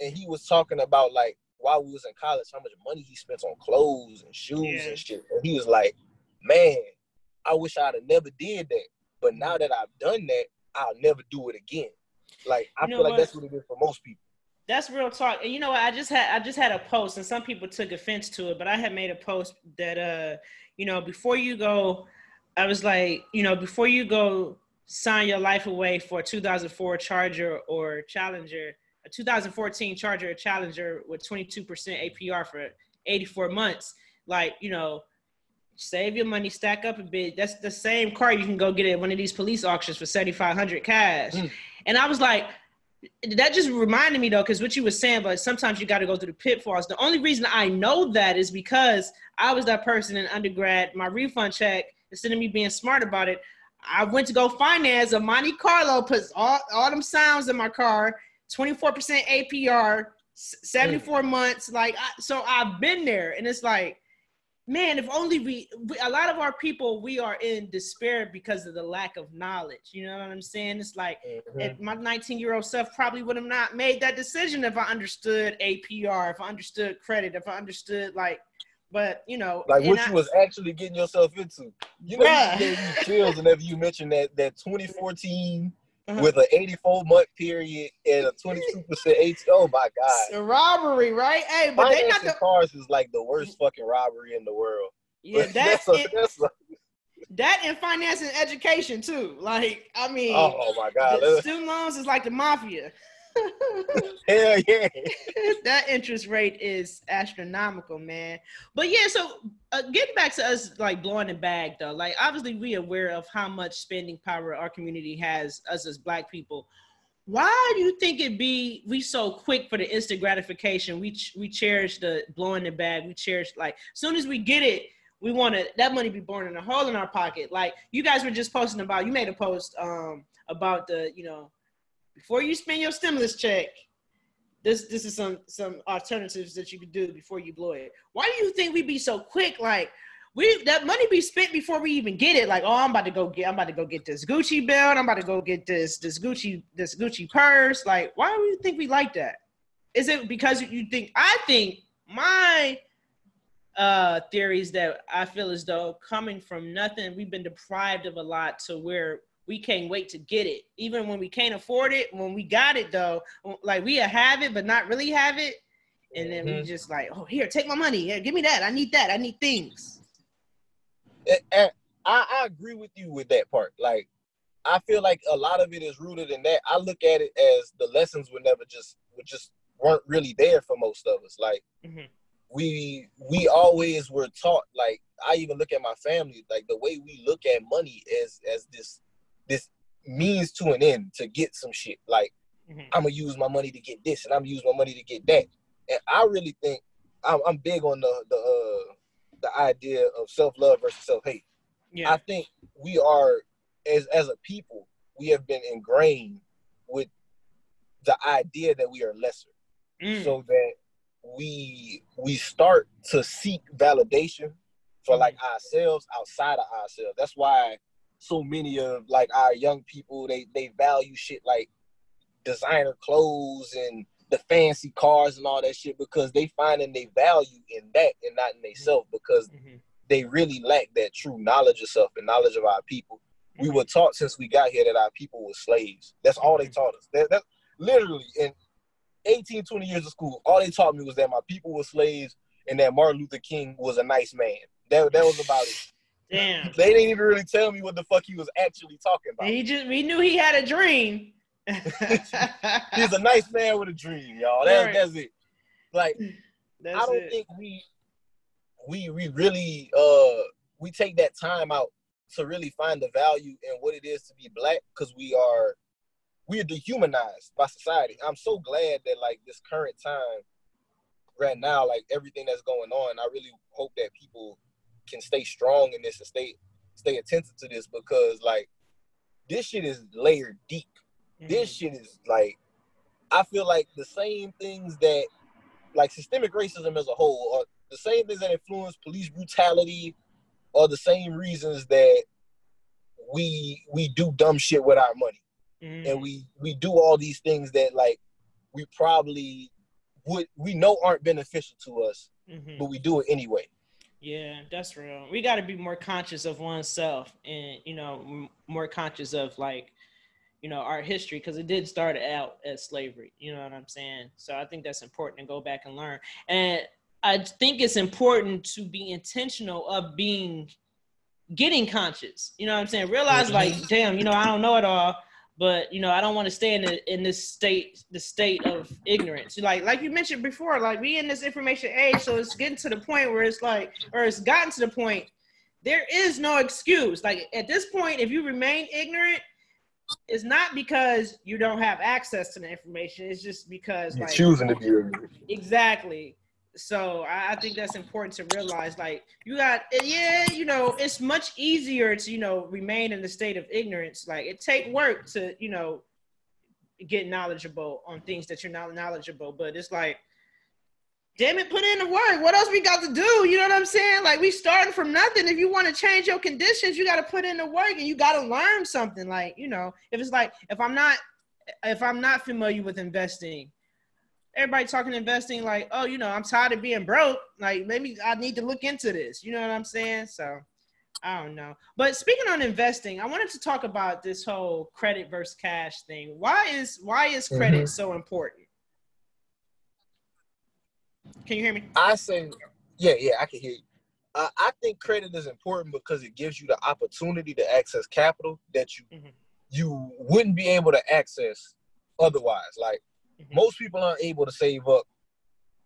and he was talking about like while we was in college, how much money he spent on clothes and shoes Yeah. and shit. And he was like, Man, I wish I'd have never did that. But now that I've done that, I'll never do it again. Like I You feel like what? that's what it is for most people. That's real talk. And you know what? I just had I just had a post, and some people took offense to it, but I had made a post that uh, you know, before you go, I was like, you know, before you go sign your life away for a 2004 Charger or Challenger, a 2014 Charger or Challenger with 22% APR for 84 months, like you know. Save your money, stack up a bit. That's the same car you can go get at one of these police auctions for 7,500 cash. Mm. And I was like, that just reminded me though, because what you were saying, but sometimes you got to go through the pitfalls. The only reason I know that is because I was that person in undergrad. My refund check, instead of me being smart about it, I went to go finance a Monte Carlo, puts all, all them sounds in my car, 24% APR, 74 mm. months. Like, I, so I've been there, and it's like, man, if only we, we, a lot of our people, we are in despair because of the lack of knowledge. You know what I'm saying? It's like mm-hmm. my 19 year old self probably would have not made that decision if I understood APR, if I understood credit, if I understood like, but you know, like what I, you was actually getting yourself into. You know, bruh. you chills whenever you mentioned that that 2014 uh-huh. with an 84 month period and a 22 percent AT. Oh my god, it's a robbery, right? Hey, but they not the cars is like the worst fucking robbery in the world. Yeah, that's, that's, a, that's a, that and financing education too. Like, I mean, oh my god, student loans is like the mafia. Hell yeah. that interest rate is astronomical, man. But yeah, so uh, getting back to us like blowing the bag though, like obviously we aware of how much spending power our community has, us as black people. Why do you think it be we so quick for the instant gratification? We ch- we cherish the blowing the bag. We cherish like as soon as we get it, we want to that money be born in a hole in our pocket. Like you guys were just posting about. You made a post um about the you know before you spend your stimulus check, this this is some some alternatives that you could do before you blow it. Why do you think we be so quick? Like we that money be spent before we even get it. Like, oh, I'm about to go get I'm about to go get this Gucci belt. I'm about to go get this this Gucci this Gucci purse. Like, why do you think we like that? Is it because you think I think my uh theories that I feel as though coming from nothing, we've been deprived of a lot to where we can't wait to get it. Even when we can't afford it, when we got it though, like we have it, but not really have it. And then mm-hmm. we just like, oh, here, take my money. Yeah, give me that. I need that. I need things. I, I agree with you with that part. Like, I feel like a lot of it is rooted in that. I look at it as the lessons were never just were just weren't really there for most of us. Like, mm-hmm. we we always were taught. Like, I even look at my family. Like the way we look at money as as this this means to an end to get some shit. Like mm-hmm. I'm gonna use my money to get this, and I'm gonna use my money to get that. And I really think I'm, I'm big on the the uh, the idea of self love versus self hate. Yeah. I think we are as as a people we have been ingrained with the idea that we are lesser, mm. so that we we start to seek validation for like mm. ourselves outside of ourselves. That's why so many of like our young people they they value shit like designer clothes and the fancy cars and all that shit because they finding they value in that and not in themselves mm-hmm. because mm-hmm. they really lack that true knowledge of self and knowledge of our people. Mm-hmm. We were taught since we got here that our people were slaves. That's all they mm-hmm. taught us. That, that literally in 18, 20 years of school, all they taught me was that my people were slaves and that Martin Luther King was a nice man. That, that was about it. Damn. They didn't even really tell me what the fuck he was actually talking about. He just we knew he had a dream. He's a nice man with a dream, y'all. That's right. that's it. Like that's I don't it. think we we we really uh we take that time out to really find the value in what it is to be black because we are we are dehumanized by society. I'm so glad that like this current time right now, like everything that's going on, I really hope that people can stay strong in this and stay stay attentive to this because like this shit is layered deep. Mm-hmm. This shit is like I feel like the same things that like systemic racism as a whole or the same things that influence police brutality are the same reasons that we we do dumb shit with our money. Mm-hmm. And we we do all these things that like we probably would we know aren't beneficial to us, mm-hmm. but we do it anyway. Yeah, that's real. We got to be more conscious of oneself and, you know, m- more conscious of like, you know, our history because it did start out as slavery. You know what I'm saying? So I think that's important to go back and learn. And I think it's important to be intentional of being getting conscious. You know what I'm saying? Realize like, mm-hmm. damn, you know, I don't know it all but you know i don't want to stay in the, in this state the state of ignorance like like you mentioned before like we in this information age so it's getting to the point where it's like or it's gotten to the point there is no excuse like at this point if you remain ignorant it's not because you don't have access to the information. It's just because You're like choosing to be ignorant. exactly. So I, I think that's important to realize. Like you got, yeah, you know, it's much easier to you know remain in the state of ignorance. Like it take work to you know get knowledgeable on things that you're not knowledgeable. But it's like, damn it, put in the work. What else we got to do? You know what I'm saying? Like we starting from nothing. If you want to change your conditions, you got to put in the work and you got to learn something. Like you know, if it's like if I'm not if I'm not familiar with investing, everybody talking investing like, oh, you know, I'm tired of being broke. Like maybe I need to look into this. You know what I'm saying? So I don't know. But speaking on investing, I wanted to talk about this whole credit versus cash thing. Why is why is credit Mhm. so important? Can you hear me? I say, yeah, yeah, I can hear you. Uh, I think credit is important because it gives you the opportunity to access capital that you Mhm. you wouldn't be able to access otherwise. Like Mhm. most people aren't able to save up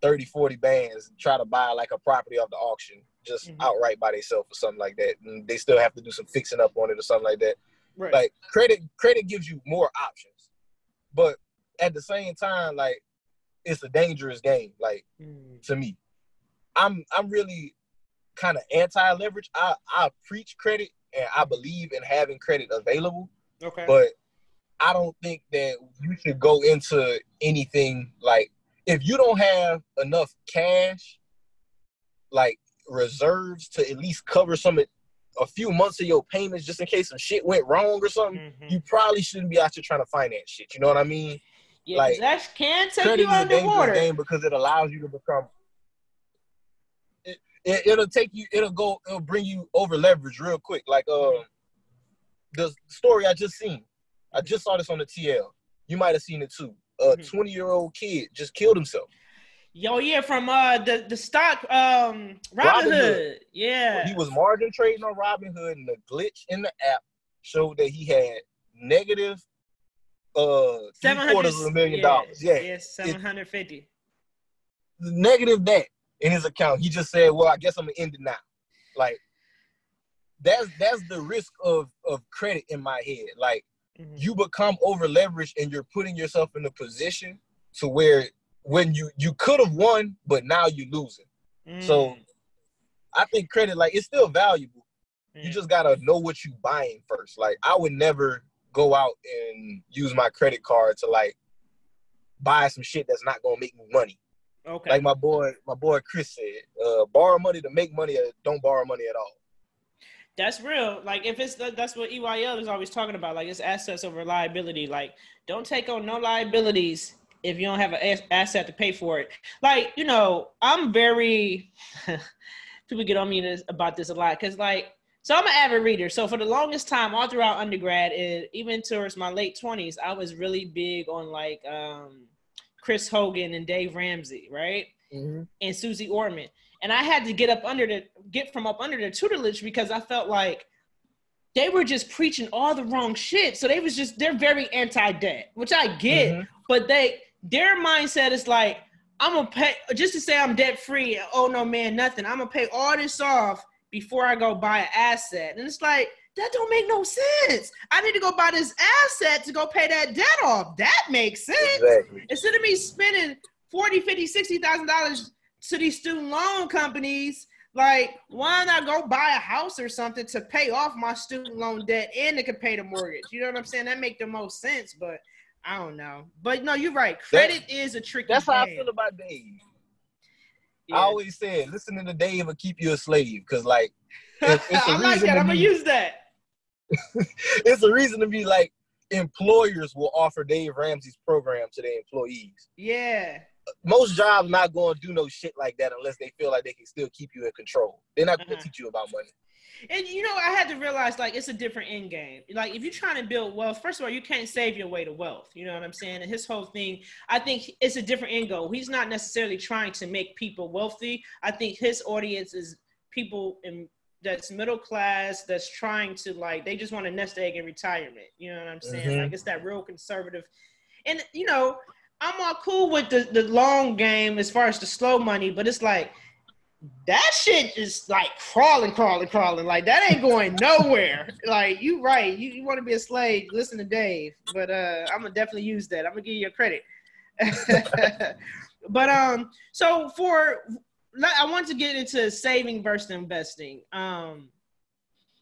30, 40 bands and try to buy like a property off the auction just Mhm. outright by themselves or something like that. And they still have to do some fixing up on it or something like that. Right. Like credit, credit gives you more options, but at the same time, like it's a dangerous game. Like Mm, to me. I'm I'm really kind of anti-leverage. I I preach credit and I believe in having credit available, okay. but I don't think that you should go into anything like if you don't have enough cash, like reserves to at least cover some of a few months of your payments just in case some shit went wrong or something. Mhm. You probably shouldn't be out here trying to finance shit. You know what I mean? Yeah, like, that can take you is a dangerous underwater. game because it allows you to become. It, it, it'll take you. It'll go. It'll bring you over leverage real quick. Like uh, the story I just seen. I just saw this on the TL. You might have seen it too. A Mhm. 20 year old kid just killed himself. Yo, yeah, from uh the the stock um Robin Robinhood. Hood. Yeah. He was margin trading on Robinhood, and the glitch in the app showed that he had negative uh three 700 quarters of a million dollars. Yeah, Yeah, 750. negative that in his account. He just said, "Well, I guess I'm gonna end it now." Like that's that's the risk of of credit in my head. Like Mhm. you become over leveraged and you're putting yourself in a position to where when you you could have won, but now you're losing. So Mm, I think credit like it's still valuable. You mm. just gotta know what you buying first. Like I would never go out and use my credit card to like buy some shit that's not gonna make me money. okay. Like my boy, my boy Chris said, uh, borrow money to make money or don't borrow money at all. That's real. Like if it's the, that's what EYL is always talking about. Like it's assets over liability. Like don't take on no liabilities if you don't have an asset to pay for it. Like you know, I'm very. people get on me this, about this a lot because like so I'm an avid reader. So for the longest time, all throughout undergrad, and even towards my late twenties, I was really big on like um, Chris Hogan and Dave Ramsey, right? and Susie Orman. And I had to get up under the get from up under the tutelage because I felt like they were just preaching all the wrong shit. So they was just they're very anti-debt, which I get, Mhm. but they their mindset is like I'm gonna pay just to say I'm debt free. Oh no, man, nothing. I'm gonna pay all this off before I go buy an asset. And it's like that don't make no sense. I need to go buy this asset to go pay that debt off. That makes sense Exactly. instead of me spending 40 50 60 thousand dollars to these student loan companies like why not go buy a house or something to pay off my student loan debt and it could pay the mortgage you know what i'm saying that make the most sense but i don't know but no you're right credit is a tricky That's how I feel about Dave. Yeah. I always said, listening to Dave will keep you a slave. Cause like it's- it's a I like that i'm gonna use that it's a reason to be like employers will offer Dave Ramsey's program to their employees. yeah Most jobs not going to do no shit like that unless they feel like they can still keep you in control. They're not going Uh-huh. to teach you about money. And you know, I had to realize like it's a different end game. Like if you're trying to build wealth, first of all, you can't save your way to wealth. You know what I'm saying? And his whole thing, I think it's a different end goal. He's not necessarily trying to make people wealthy. I think his audience is people in that's middle class that's trying to like they just want a nest egg in retirement. You know what I'm saying? Mhm. Like it's that real conservative. And you know, I'm all cool with the the long game as far as the slow money, but it's like that shit is like crawling, crawling, crawling. Like that ain't going nowhere. like you right. You, you want to be a slave, listen to Dave. But uh I'm gonna definitely use that. I'm gonna give you a credit. but um, so for I want to get into saving versus investing. Um,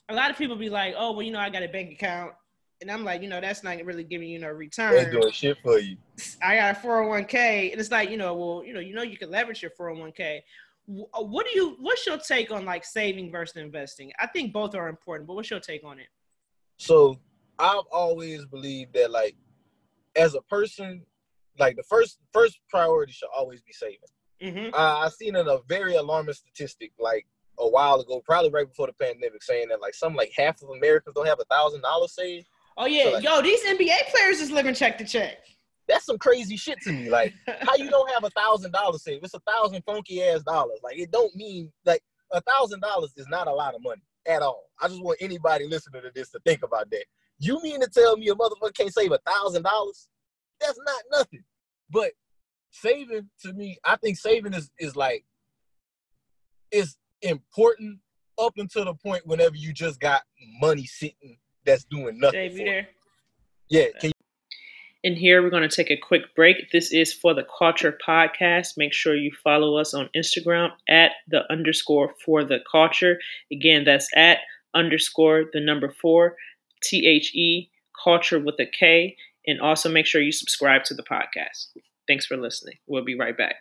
a lot of people be like, "Oh, well, you know, I got a bank account," and I'm like, you know, that's not really giving you no return. Ain't doing shit for you. I got a 401k, and it's like, you know, well, you know, you know, you can leverage your 401k. Uh, what do you? What's your take on like saving versus investing? I think both are important, but what's your take on it? So I've always believed that, like, as a person, like the first first priority should always be saving. Mm-hmm. Uh, I seen in a very alarming statistic like a while ago, probably right before the pandemic, saying that like some like half of Americans don't have a thousand dollars saved. Oh yeah, so, like, yo, these NBA players is living check to check. That's some crazy shit to me. Like, how you don't have a thousand dollars saved? It's a thousand funky ass dollars. Like, it don't mean like a thousand dollars is not a lot of money at all. I just want anybody listening to this to think about that. You mean to tell me a motherfucker can't save a thousand dollars? That's not nothing. But saving to me, I think saving is is like is important up until the point whenever you just got money sitting that's doing nothing. Dave, you there? Yeah. Can and here we're going to take a quick break. This is for the Culture Podcast. Make sure you follow us on Instagram at the underscore for the culture. Again, that's at underscore the number four T H E culture with a K. And also make sure you subscribe to the podcast. Thanks for listening. We'll be right back.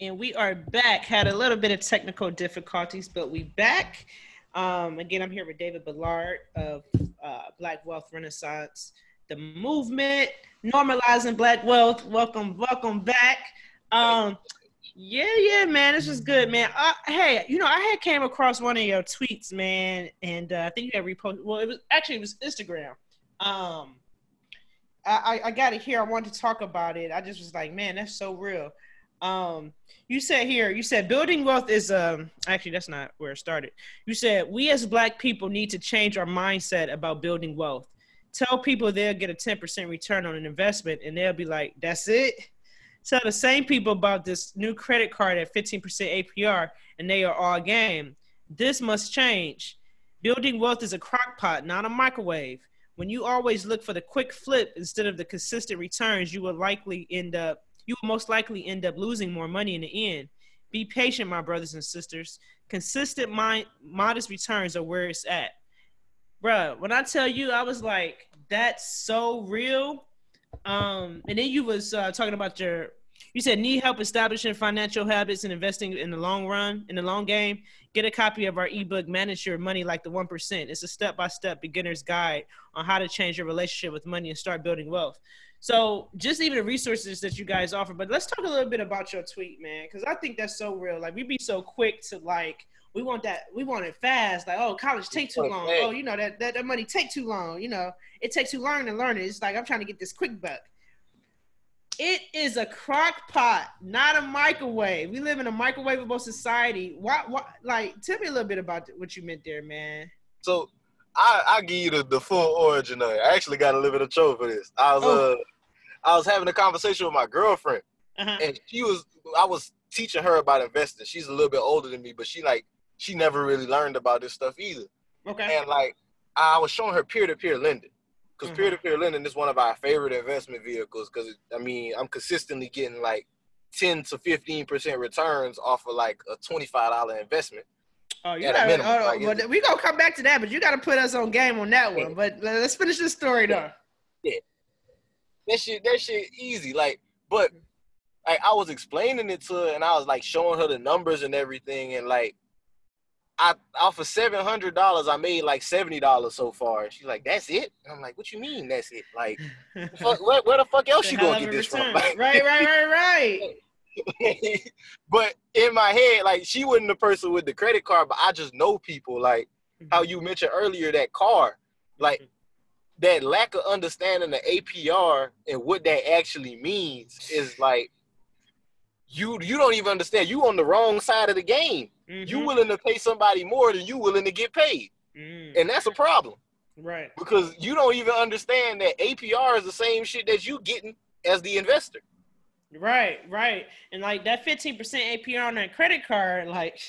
And we are back. Had a little bit of technical difficulties, but we back. Um, again, I'm here with David Ballard of uh, Black Wealth Renaissance, the movement normalizing Black wealth. Welcome, welcome back. Um, yeah, yeah, man, this was good, man. Uh, hey, you know, I had came across one of your tweets, man, and uh, I think you had reposted. Well, it was actually it was Instagram. Um, I, I got it here. I wanted to talk about it. I just was like, man, that's so real. Um, you said here, you said building wealth is um actually that's not where it started. You said we as black people need to change our mindset about building wealth. Tell people they'll get a 10% return on an investment and they'll be like, that's it. Tell the same people about this new credit card at 15% APR and they are all game. This must change. Building wealth is a crock pot, not a microwave. When you always look for the quick flip instead of the consistent returns, you will likely end up you will most likely end up losing more money in the end. Be patient, my brothers and sisters. Consistent mind, modest returns are where it's at. Bruh, when I tell you, I was like, that's so real. Um, and then you was uh, talking about your you said need help establishing financial habits and investing in the long run, in the long game. Get a copy of our ebook, Manage Your Money Like the 1%. It's a step by step beginner's guide on how to change your relationship with money and start building wealth. So, just even the resources that you guys offer. But let's talk a little bit about your tweet, man, because I think that's so real. Like, we be so quick to like, we want that, we want it fast. Like, oh, college take too long. Oh, you know that, that that money take too long. You know, it takes too long to learn it. It's like I'm trying to get this quick buck. It is a crock pot, not a microwave. We live in a microwavable society. Why, why like tell me a little bit about what you meant there, man. So I I give you the, the full origin of it. I actually got a little bit of trouble for this. I was oh. uh I was having a conversation with my girlfriend uh-huh. and she was I was teaching her about investing. She's a little bit older than me, but she like she never really learned about this stuff either. Okay. And like I was showing her peer to peer lending because mm-hmm. peer-to-peer lending is one of our favorite investment vehicles because I mean I'm consistently getting like 10 to 15 percent returns off of like a $25 investment. Oh, you got oh, like, well, we gonna come back to that, but you got to put us on game on that one. But let's finish this story though. Yeah, that shit, that shit easy. Like, but like I was explaining it to her, and I was like showing her the numbers and everything, and like I off of seven hundred dollars, I made like seventy dollars so far. she's like, "That's it?" And I'm like, "What you mean that's it? Like, fuck, where, where, the fuck else you gonna get this from?" Like, right, right, right, right. but in my head, like she wasn't the person with the credit card, but I just know people. Like how you mentioned earlier, that car, like that lack of understanding the APR and what that actually means is like you you don't even understand. You on the wrong side of the game. Mm-hmm. You willing to pay somebody more than you willing to get paid, mm. and that's a problem. Right. Because you don't even understand that APR is the same shit that you getting as the investor. Right, right. And like that 15% APR on that credit card, like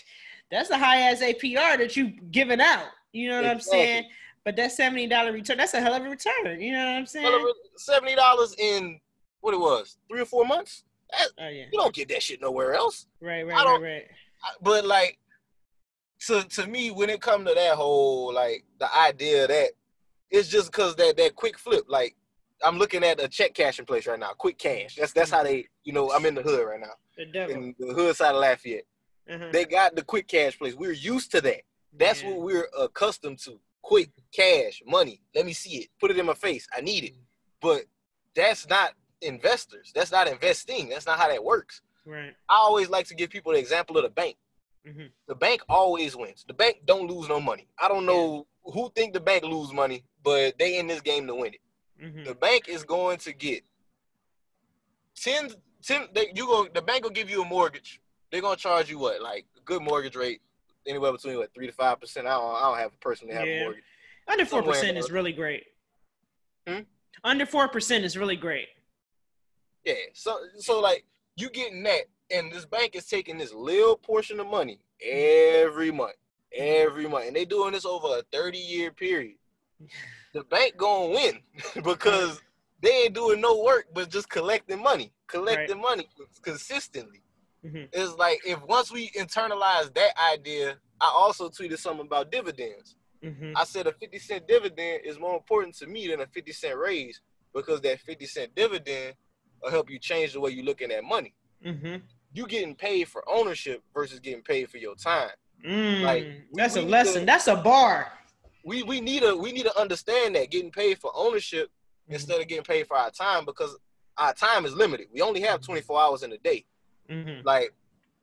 that's the high ass APR that you giving out. You know what I'm saying? But that $70 return, that's a hell of a return. You know what I'm saying? Seventy dollars in what it was three or four months. That, Oh yeah. you don't get that shit nowhere else. Right, right, right, right. I- But like, to to me, when it come to that whole like the idea that it's just cause that that quick flip. Like, I'm looking at a check cashing place right now, quick cash. That's that's how they, you know, I'm in the hood right now, The in the hood side of Lafayette. Uh-huh. They got the quick cash place. We're used to that. That's Yeah. what we're accustomed to. Quick cash, money. Let me see it. Put it in my face. I need it. But that's not investors. That's not investing. That's not how that works. Right. I always like to give people the example of the bank. Mhm. The bank always wins. The bank don't lose no money. I don't know who think the bank lose money, but they in this game to win it. Mhm. The bank is going to get 10, 10 they, you go the bank will give you a mortgage. They're gonna charge you what, like good mortgage rate, anywhere between what three to five percent. I don't I don't have a personally have Yeah. a mortgage. Under four percent is really great. Hmm? Under four percent is really great. Yeah. So so like you getting that, and this bank is taking this little portion of money every month, every month, and they doing this over a thirty year period. The bank gonna win because they ain't doing no work but just collecting money, collecting money consistently. Mhm. It's like if once we internalize that idea, I also tweeted something about dividends. Mhm. I said a 50 cent dividend is more important to me than a 50 cent raise because that 50 cent dividend will help you change the way you're looking at money. Mhm. You getting paid for ownership versus getting paid for your time. Mm, Like, we- that's a we need lesson. to- That's a bar. We we need to we need to understand that getting paid for ownership Mhm. instead of getting paid for our time because our time is limited. We only have 24 hours in a day. Mhm. Like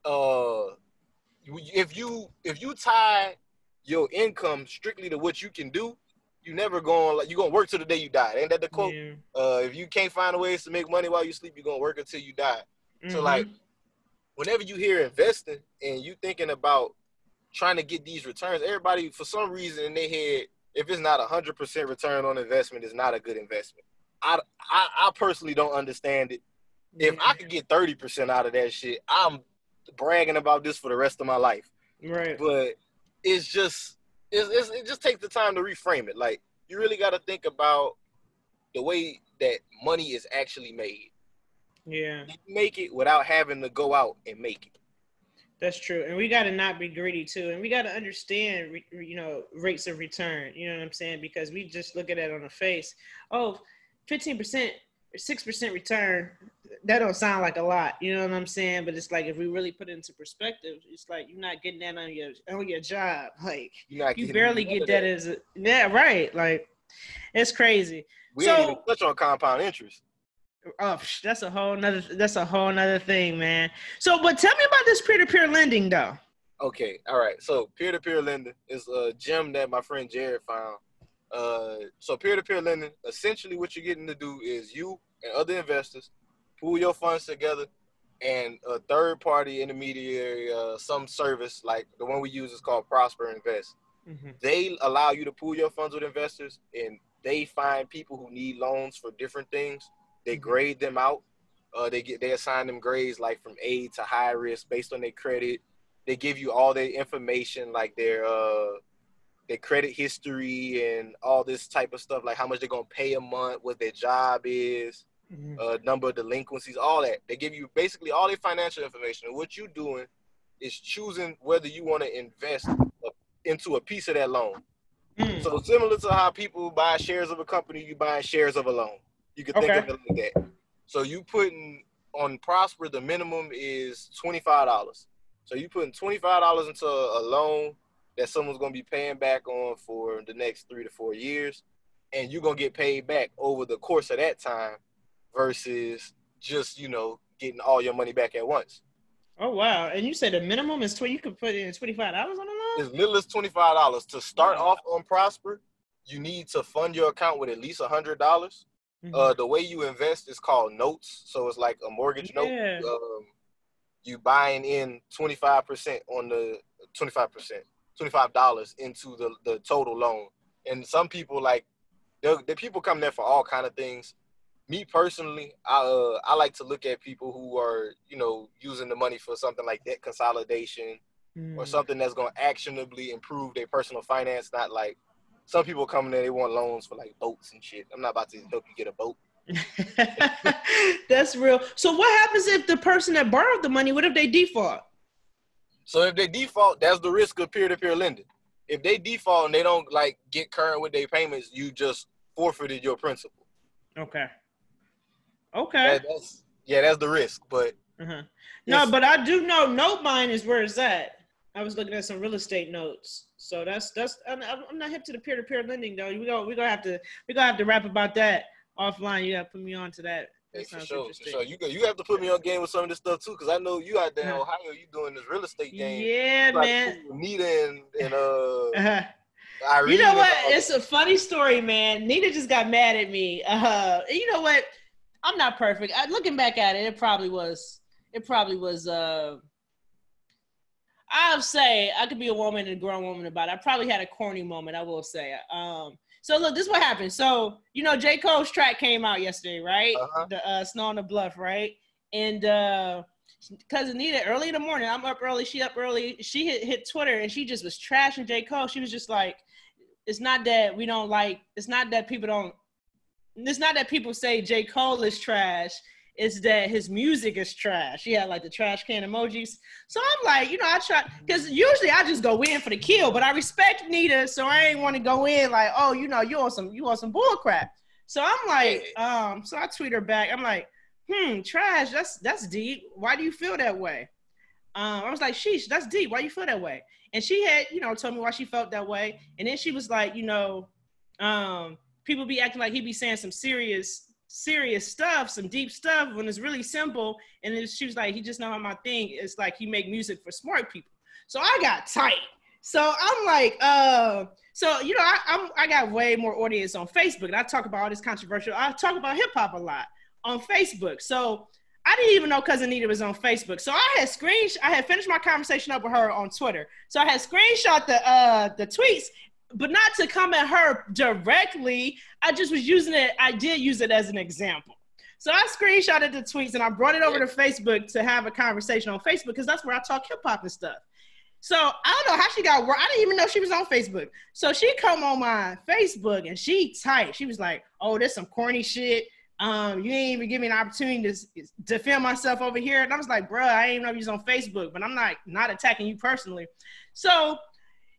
uh if you if you tie your income strictly to what you can do, you never going like you gonna work till the day you die. Ain't that the quote? Yeah. Uh, if you can't find a ways to make money while you sleep, you're gonna work until you die. So Mhm. like, whenever you hear investing and you thinking about trying to get these returns, everybody for some reason in their head, if it's not a hundred percent return on investment, it's not a good investment. I, I I personally don't understand it. If I could get thirty percent out of that shit, I'm bragging about this for the rest of my life right. but it's just it's, it's, it just takes the time to reframe it like you really got to think about the way that money is actually made Yeah, you make it without having to go out and make it that's true. And we got to not be greedy too, and we got to understand, re- you know, rates of return. You know what I'm saying? Because we just look at it on the face. Oh, 15 percent six percent return. That don't sound like a lot. You know what I'm saying? But it's like if we really put it into perspective, it's like you're not getting that on your on your job. Like you barely get of that as a, yeah, right. Like it's crazy. we so- even touch on compound interest Oh, that's a whole nother that's a whole nother thing, man. So, but tell me about this peer-to-peer lending though. okay all right so peer-to-peer lending is a gem that my friend jared found uh so peer-to-peer lending essentially what you're getting to do is you and other investors pool your funds together and a third party intermediary uh some service like the one we use is called prosper invest Mm-hmm. they allow you to pool your funds with investors and they find people who need loans for different things they Mhm. grade them out uh, they get they assign them grades like from a to high risk based on their credit they give you all their information like their uh their credit history and all this type of stuff like how much they're gonna pay a month what their job is Mm-hmm. uh, number of delinquencies, all that. They give you basically all their financial information. And what you're doing is choosing whether you want to invest into a piece of that loan. Mm. So similar to how people buy shares of a company, you buy shares of a loan. You can think Okay. of it like that. So you putting on Prosper, the minimum is twenty five dollars. So you putting twenty five dollars into a loan that someone's gonna be paying back on for the next three to four years, and you're gonna get paid back over the course of that time, versus just you know getting all your money back at once. Oh wow! And you said the minimum is twenty. You could put in twenty five dollars on a loan. as little as twenty five dollars to start off on Prosper. You need to fund your account with at least a hundred dollars. Mhm. Uh, the way you invest is called notes, so it's like a mortgage note. Yeah. Um, you buying in twenty five percent on the twenty five percent, twenty five dollars into the the total loan. And some people like the the people come there for all kind of things. me personally, I uh, I like to look at people who are you know using the money for something like debt consolidation or Mm. something that's going to actionably improve their personal finance. Not like some people come in there they want loans for like boats and shit. I'm not about to help you get a boat. That's real. So what happens if the person that borrowed the money, what if they default? So if they default, that's the risk of peer-to-peer lending. If they default and they don't like get current with their payments, you just forfeited your principal. Okay. Okay. That- that's yeah, that's the risk. But Uh-huh. No, but I do know note buying is where it's at. I was looking at some real estate notes, so that's that's. I'm, I'm not hip to the peer to peer lending though. We go we gonna have to we gonna have to rap about that offline. You gotta put me on to that. Hey, for sure, for sure. You go, you have to put me on game with some of this stuff too, because I know you out there in. Ohio. You doing this real estate game. Yeah, Like, man. Nita and, and uh, Uh-huh. Irene. You know and what? It's a funny story, man. Nita just got mad at me. Uh, you know what? I'm not perfect. I, looking back at it, it probably was. It probably was. Uh, I'll say I could be a woman and a grown woman about it. I probably had a corny moment. I will say. Um, so look, this is what happened. So you know, J Cole's track came out yesterday, right? Uh-huh. The uh, Snow on tha Bluff, right? And uh, cousin Nita, early in the morning, I'm up early. She up early. She hit hit Twitter and she just was trashing J Cole. She was just like, it's not that we don't like. It's not that people don't. It's not that people say J Cole is trash. It's that his music is trash. He had like the trash can emojis. So I'm like, you know, I try because usually I just go in for the kill, but I respect Nita, so I ain't want to go in like, oh, you know, you on some you on some bull crap. So I'm like, um, so I tweet her back. I'm like, hmm, trash. That's that's deep. Why do you feel that way? Um, I was like, sheesh, that's deep. Why you feel that way? And she had, you know, told me why she felt that way. And then she was like, you know, um, people be acting like he be saying some serious, serious stuff, some deep stuff when it's really simple. And then she was like, he just know how my thing is like he make music for smart people. So I got tight. So I'm like, uh, so you know, I, I'm I got way more audience on Facebook, and I talk about all this controversial. I talk about hip hop a lot on Facebook. So I didn't even know cousin Nita was on Facebook. So I had screen I had finished my conversation up with her on Twitter. So I had screenshot the uh the tweets, but not to come at her directly. I just was using it, I did use it as an example. So I screenshotted the tweets and I brought it over to Facebook to have a conversation on Facebook because that's where I talk hip hop and stuff. So I don't know how she got word. I didn't even know she was on Facebook. So she come on my Facebook and she tight. She was like, "Oh, there's some corny shit. Um, you ain't even give me an opportunity to defend myself over here." And I was like, "Bruh, I ain't know you was on Facebook, but I'm not not attacking you personally." So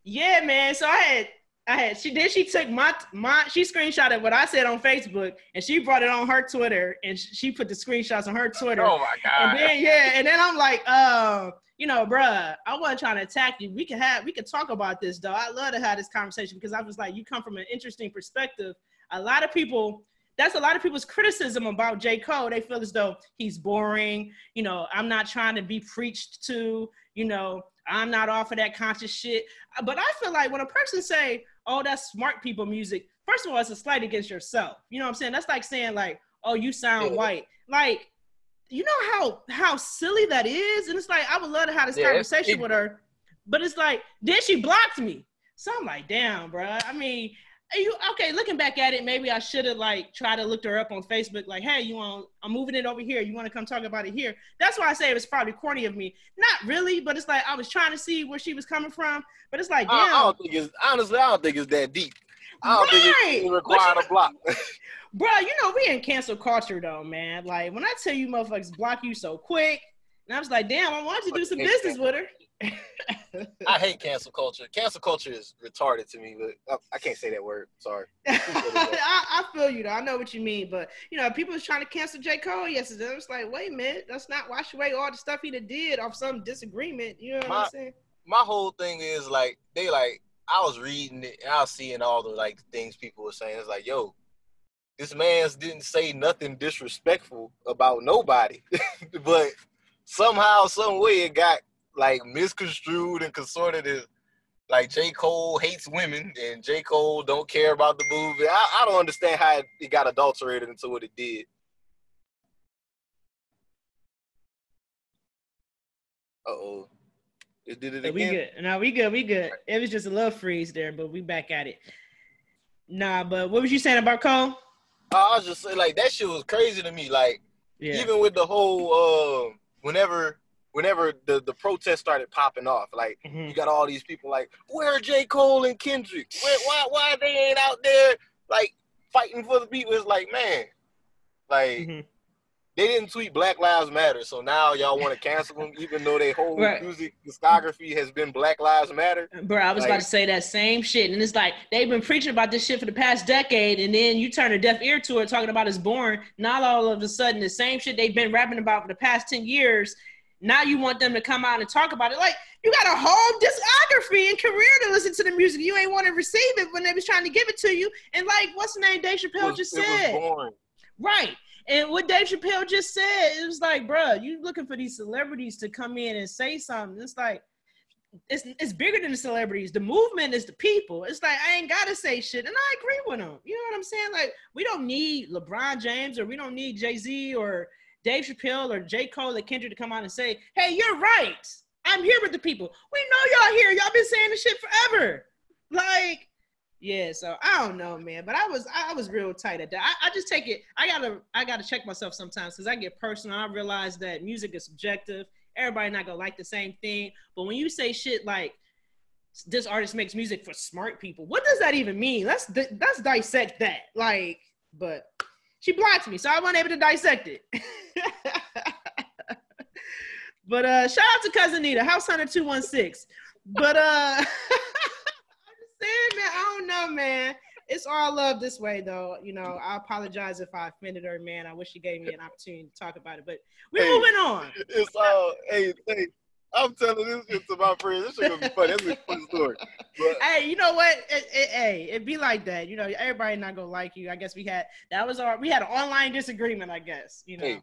yeah, man. So I had I had she then she took my my she screenshotted what I said on Facebook and she brought it on her Twitter and she put the screenshots on her Twitter. oh my god! And then yeah, and then I'm like, uh, you know, bruh, I wasn't trying to attack you. We could have we could talk about this though. I love to have this conversation because I was like, you come from an interesting perspective. A lot of people, that's a lot of people's criticism about J. Cole. They feel as though he's boring. You know, I'm not trying to be preached to, you know, I'm not off of that conscious shit. But I feel like when a person say, oh, that's smart people music, first of all, it's a slight against yourself. You know what I'm saying? That's like saying, like, oh, you sound white. Like, you know how how silly that is? And it's like I would love to have this Yeah, conversation ignorant. with her, but it's like then she blocked me. So I'm like, damn, bro. I mean, you okay? Looking back at it, maybe I should have like tried to look her up on Facebook. Like, hey, you want? I'm moving it over here. You want to come talk about it here? That's why I say it was probably corny of me. Not really, but it's like I was trying to see where she was coming from. But it's like, damn, I, I don't think it's honestly. I don't think it's that deep. I don't think Right. it required a block. bro. You know we in cancel culture though, man. Like when I tell you motherfuckers block you so quick, and I was like, damn, I wanted to do some business with her. I hate cancel culture. Cancel culture is retarded to me, but I, I can't say that word. Sorry. I, I feel you though. I know what you mean, but you know, people was trying to cancel J. Cole yesterday. I was like, wait a minute, let's not wash away all the stuff he did off some disagreement. You know what My- I'm saying? My whole thing is like they like I was reading it and I was seeing all the like things people were saying. It's like, yo, this man's didn't say nothing disrespectful about nobody, but somehow, some way, it got like misconstrued and consorted as like J. Cole hates women and J. Cole don't care about the movie. I, I don't understand how it, it got adulterated into what it did. Uh oh. It did it Yeah, we again. good. No, we good. We good. It was just a little freeze there, but we back at it. Nah, but what was you saying about Cole? I was just saying, like that shit was crazy to me. Like Yeah. even with the whole uh, whenever whenever the the protest started popping off, like Mhm. you got all these people like, where are J Cole and Kendrick? Where, why why they ain't out there like fighting for the people? It's like man, like Mhm. they didn't tweet Black Lives Matter, so now y'all want to cancel them, even though their whole Right. music discography has been Black Lives Matter. Bro, I was about to say that same shit. And it's like they've been preaching about this shit for the past decade, and then you turn a deaf ear to it talking about it's boring. Not all of a sudden the same shit they've been rapping about for the past 10 years. Now you want them to come out and talk about it. Like you got a whole discography and career to listen to the music. You ain't want to receive it when they was trying to give it to you. And like what's the name Dave Chappelle just said? Right. And what Dave Chappelle just said, it was like, bruh, you looking for these celebrities to come in and say something. It's like, it's it's bigger than the celebrities. The movement is the people. It's like I ain't gotta say shit, and I agree with them. You know what I'm saying? Like we don't need LeBron James or we don't need Jay Z or Dave Chappelle or J Cole or Kendrick to come out and say, "Hey, you're right. I'm here with the people. We know y'all here. Y'all been saying this shit forever." Like, yeah. So I don't know, man. But I was I was real tight at that. I, I just take it. I gotta I gotta check myself sometimes because I get personal. I realize that music is subjective. Everybody not gonna like the same thing. But when you say shit like this artist makes music for smart people, what does that even mean? Let's let's dissect that. Like, but she blocked me, so I wasn't able to dissect it. but uh shout out to cousin Nita, house hunter 216. But uh I'm just saying, man, I don't know, man. It's all love this way, though. You know, I apologize if I offended her, man. I wish she gave me an opportunity to talk about it. But we're Hey. moving on. It's all hey hey. I'm telling this shit to my friends. This shit gonna be funny. This is a fun story. But Hey, you know what? It, it, hey, it be like that. You know, everybody not gonna like you. I guess we had that was our we had an online disagreement. I guess you know. Hey,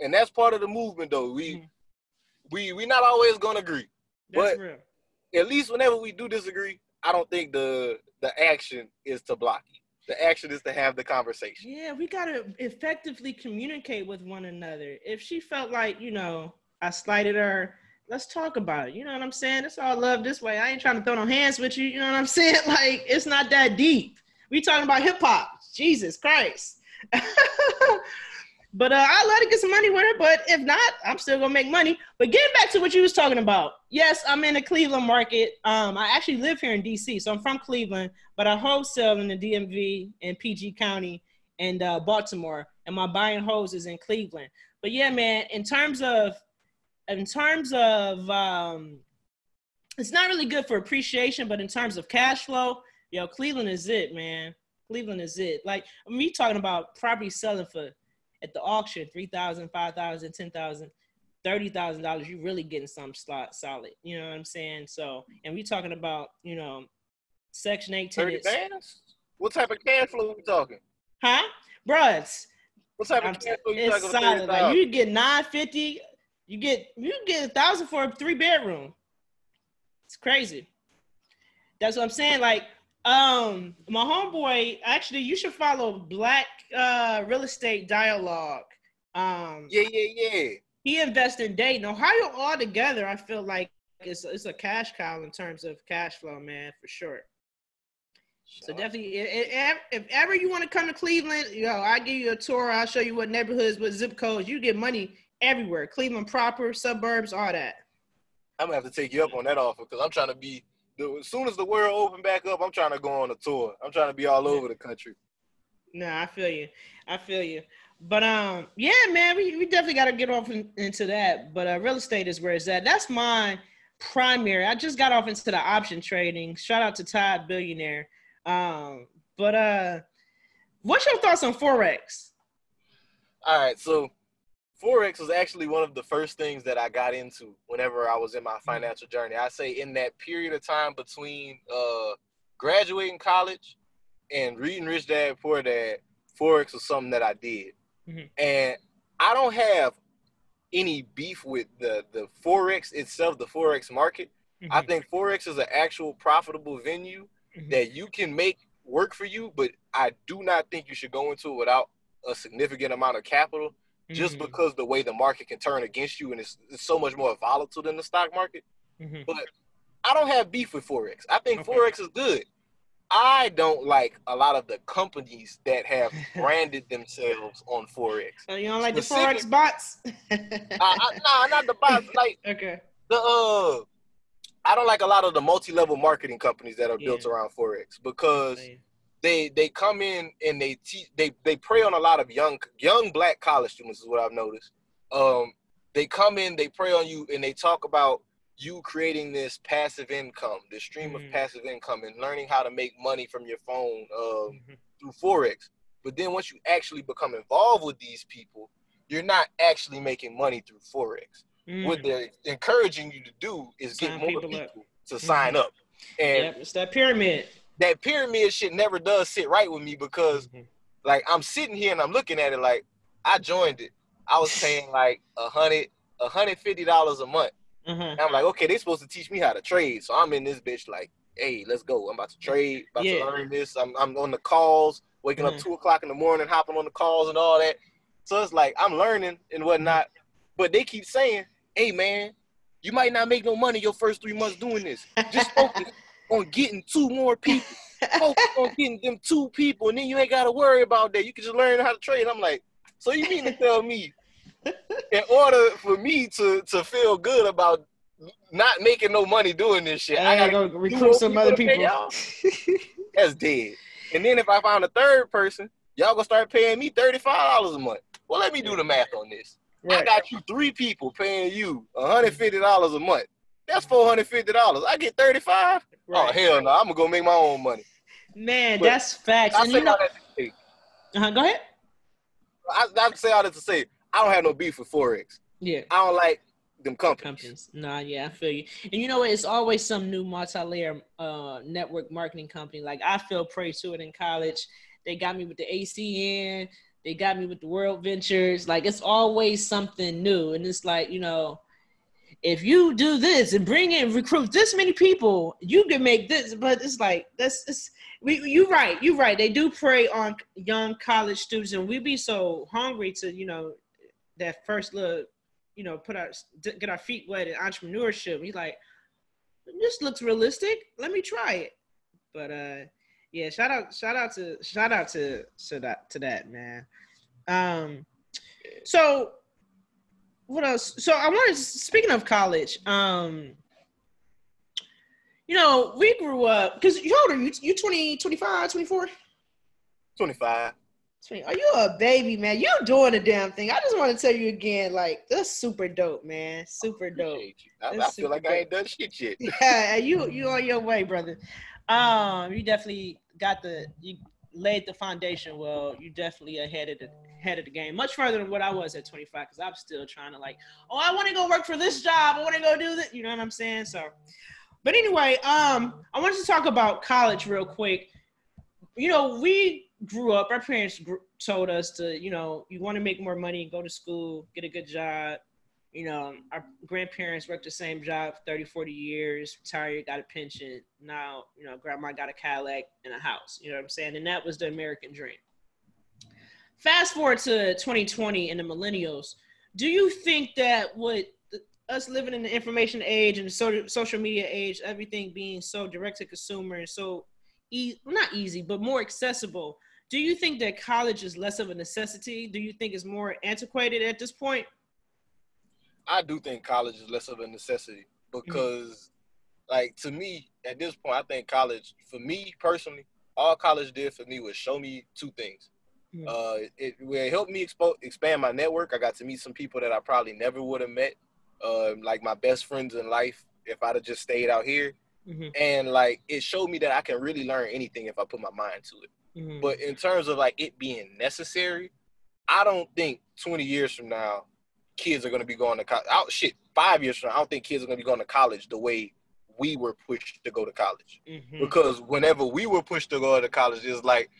and that's part of the movement though. We Mhm. we we not always gonna agree. That's but- real. At least whenever we do disagree, I don't think the the action is to block you. The action is to have the conversation. Yeah, we gotta effectively communicate with one another. If she felt like you know I slighted her, let's talk about it. You know what I'm saying? It's all love this way. I ain't trying to throw no hands with you. You know what I'm saying? Like it's not that deep. We talking about hip hop. Jesus Christ. but uh, I let her get some money with her. But if not, I'm still gonna make money. But getting back to what you was talking about, yes, I'm in the Cleveland market. Um, I actually live here in DC, so I'm from Cleveland, but I wholesale in the DMV and PG County and uh, Baltimore, and my buying hose is in Cleveland. But yeah, man, in terms of in terms of um, it's not really good for appreciation, but in terms of cash flow, yo, Cleveland is it, man. Cleveland is it. Like me talking about property selling for at the auction, three thousand, five thousand, ten thousand, thirty thousand dollars, you're really getting some slot solid. You know what I'm saying? So, and we talking about, you know, section eight Thirty tenants. bands? What type of cash flow we talking? Huh? Bruh, What type of cash flow you it's talking? solid. Like you get nine fifty, you get you get a thousand for a three bedroom. It's crazy. That's what I'm saying. Like, um, my homeboy, actually, you should follow Black uh Real Estate Dialogue. Um, Yeah, yeah, yeah. he invests in Dayton, Ohio. Altogether, I feel like it's it's a cash cow in terms of cash flow, man, for sure. So definitely, i- i- if ever you want to come to Cleveland, yo, I give you a tour. I'll show you what neighborhoods, what zip codes. You get money everywhere. Cleveland proper, suburbs, all that. I'm gonna have to take you up on that offer because I'm trying to be. As soon as the world open back up, I'm trying to go on a tour. I'm trying to be all over the country. No, I feel you. I feel you. But um, yeah, man, we, we definitely got to get off in, into that. But uh, real estate is where it's at. That's my primary. I just got off into the option trading. Shout out to Todd Billionaire. Um, but uh, what's your thoughts on forex? All right, so forex was actually one of the first things that I got into whenever I was in my financial journey. I say in that period of time between uh, graduating college and reading Rich Dad Poor Dad, forex was something that I did, Mhm. and I don't have any beef with the the forex itself, the forex market. Mm-hmm. I think forex is an actual profitable venue Mhm. that you can make work for you, but I do not think you should go into it without a significant amount of capital just Mhm. because the way the market can turn against you and it's, it's so much more volatile than the stock market. Mhm. But I don't have beef with forex. I think Okay. forex is good. I don't like a lot of the companies that have branded themselves on Forex. So you don't like the Specific- forex bots? Uh, I, nah, not the bots. Like okay. the uh, I don't like a lot of the multi-level marketing companies that are built Yeah. around Forex because they they come in and they teach they they prey on a lot of young young black college students is what I've noticed. Um, they come in, they prey on you, and they talk about you creating this passive income, this stream of Mhm. passive income, and learning how to make money from your phone um, Mhm. through forex. But then once you actually become involved with these people, you're not actually making money through forex. What Mm. they're encouraging you to do is Sign get more people people, up. Mm-hmm. to sign up, and Yep, it's that pyramid. That pyramid shit never does sit right with me because Mhm. like I'm sitting here and I'm looking at it like I joined it. I was paying like a hundred, a hundred fifty dollars a month. Mhm. And I'm like, okay, they're supposed to teach me how to trade. So I'm in this bitch like, hey, let's go. I'm about to trade, about Yeah. to learn this. I'm I'm on the calls, waking Mhm. up two o'clock in the morning, hopping on the calls and all that. So it's like I'm learning and whatnot. But they keep saying, hey man, you might not make no money your first three months doing this. Just focus on getting two more people. Focus on getting them two people, and then you ain't gotta worry about that. You can just learn how to trade. I'm like, so you mean to tell me, in order for me to to feel good about not making no money doing this shit, I I gotta gotta go recruit more some other to people. That's dead. And then if I found a third person, y'all gonna start paying me thirty five dollars a month. Well, let me do the math on this. I got you three people paying you hundred fifty dollars a month. That's four hundred fifty dollars. I get thirty five. Oh hell no! I'm gonna go make my own money. Man, But that's facts. I say you know, all that to say, uh-huh, go ahead. I, I say all that to say, I don't have no beef with forex. Yeah. I don't like them companies. companies. Nah, yeah, I feel you. And you know what? It's always some new multi-layer uh, network marketing company. Like I fell prey to it in college. They got me with the ACN. They got me with the World Ventures. Like it's always something new. And it's like you know, if you do this and bring in recruit this many people, you can make this. But it's like that's it's. We, you right, you right. They do prey on young college students, and we be so hungry to, you know, that first look, you know, put our get our feet wet in entrepreneurship. He's like, this looks realistic. Let me try it. But uh, yeah, shout out, shout out to, shout out to, to that, to that man. Um, so what else? So I wanted, speaking of college, um, you know, we grew up because you older, you you 20, 25, 24? 25. 20. Are you a baby, man? You doing the damn thing. I just want to tell you again, like, that's super dope, man. Super dope. I, I feel like super I ain't done shit yet. Yeah, you you on your way, brother. Um, you definitely got the you laid the foundation well. You definitely ahead of the head of the game, much further than what I was at 25, because I'm still trying to like, oh, I want to go work for this job. I want to go do this. You know what I'm saying? So, but anyway, um, I wanted to talk about college real quick. You know, we grew up. Our parents told us to, you know, you want to make more money, go to school, get a good job. You know, our grandparents worked the same job 30, 40 years, retired, got a pension. Now, you know, grandma got a Cadillac and a house. You know what I'm saying? And that was the American dream. Fast forward to 2020 and the millennials. Do you think that what us living in the information age and so- social media age, everything being so direct to consumer and so e- not easy, but more accessible, do you think that college is less of a necessity? Do you think it's more antiquated at this point? I do think college is less of a necessity because, like, to me, at this point, I think college, for me personally, all college did for me was show me two things. Mhm. Uh, it, it helped me expo- expand my network. I got to meet some people that I probably never would have met, uh, like my best friends in life, if I'd have just stayed out here. Mm-hmm. And like, it showed me that I can really learn anything if I put my mind to it. Mm-hmm. But in terms of like it being necessary, I don't think 20 years from now, kids are going to be going to college. Oh, shit, five years from now, I don't think kids are going to be going to college the way we were pushed to go to college. mm-hmm. Because whenever we were pushed to go to college, it's like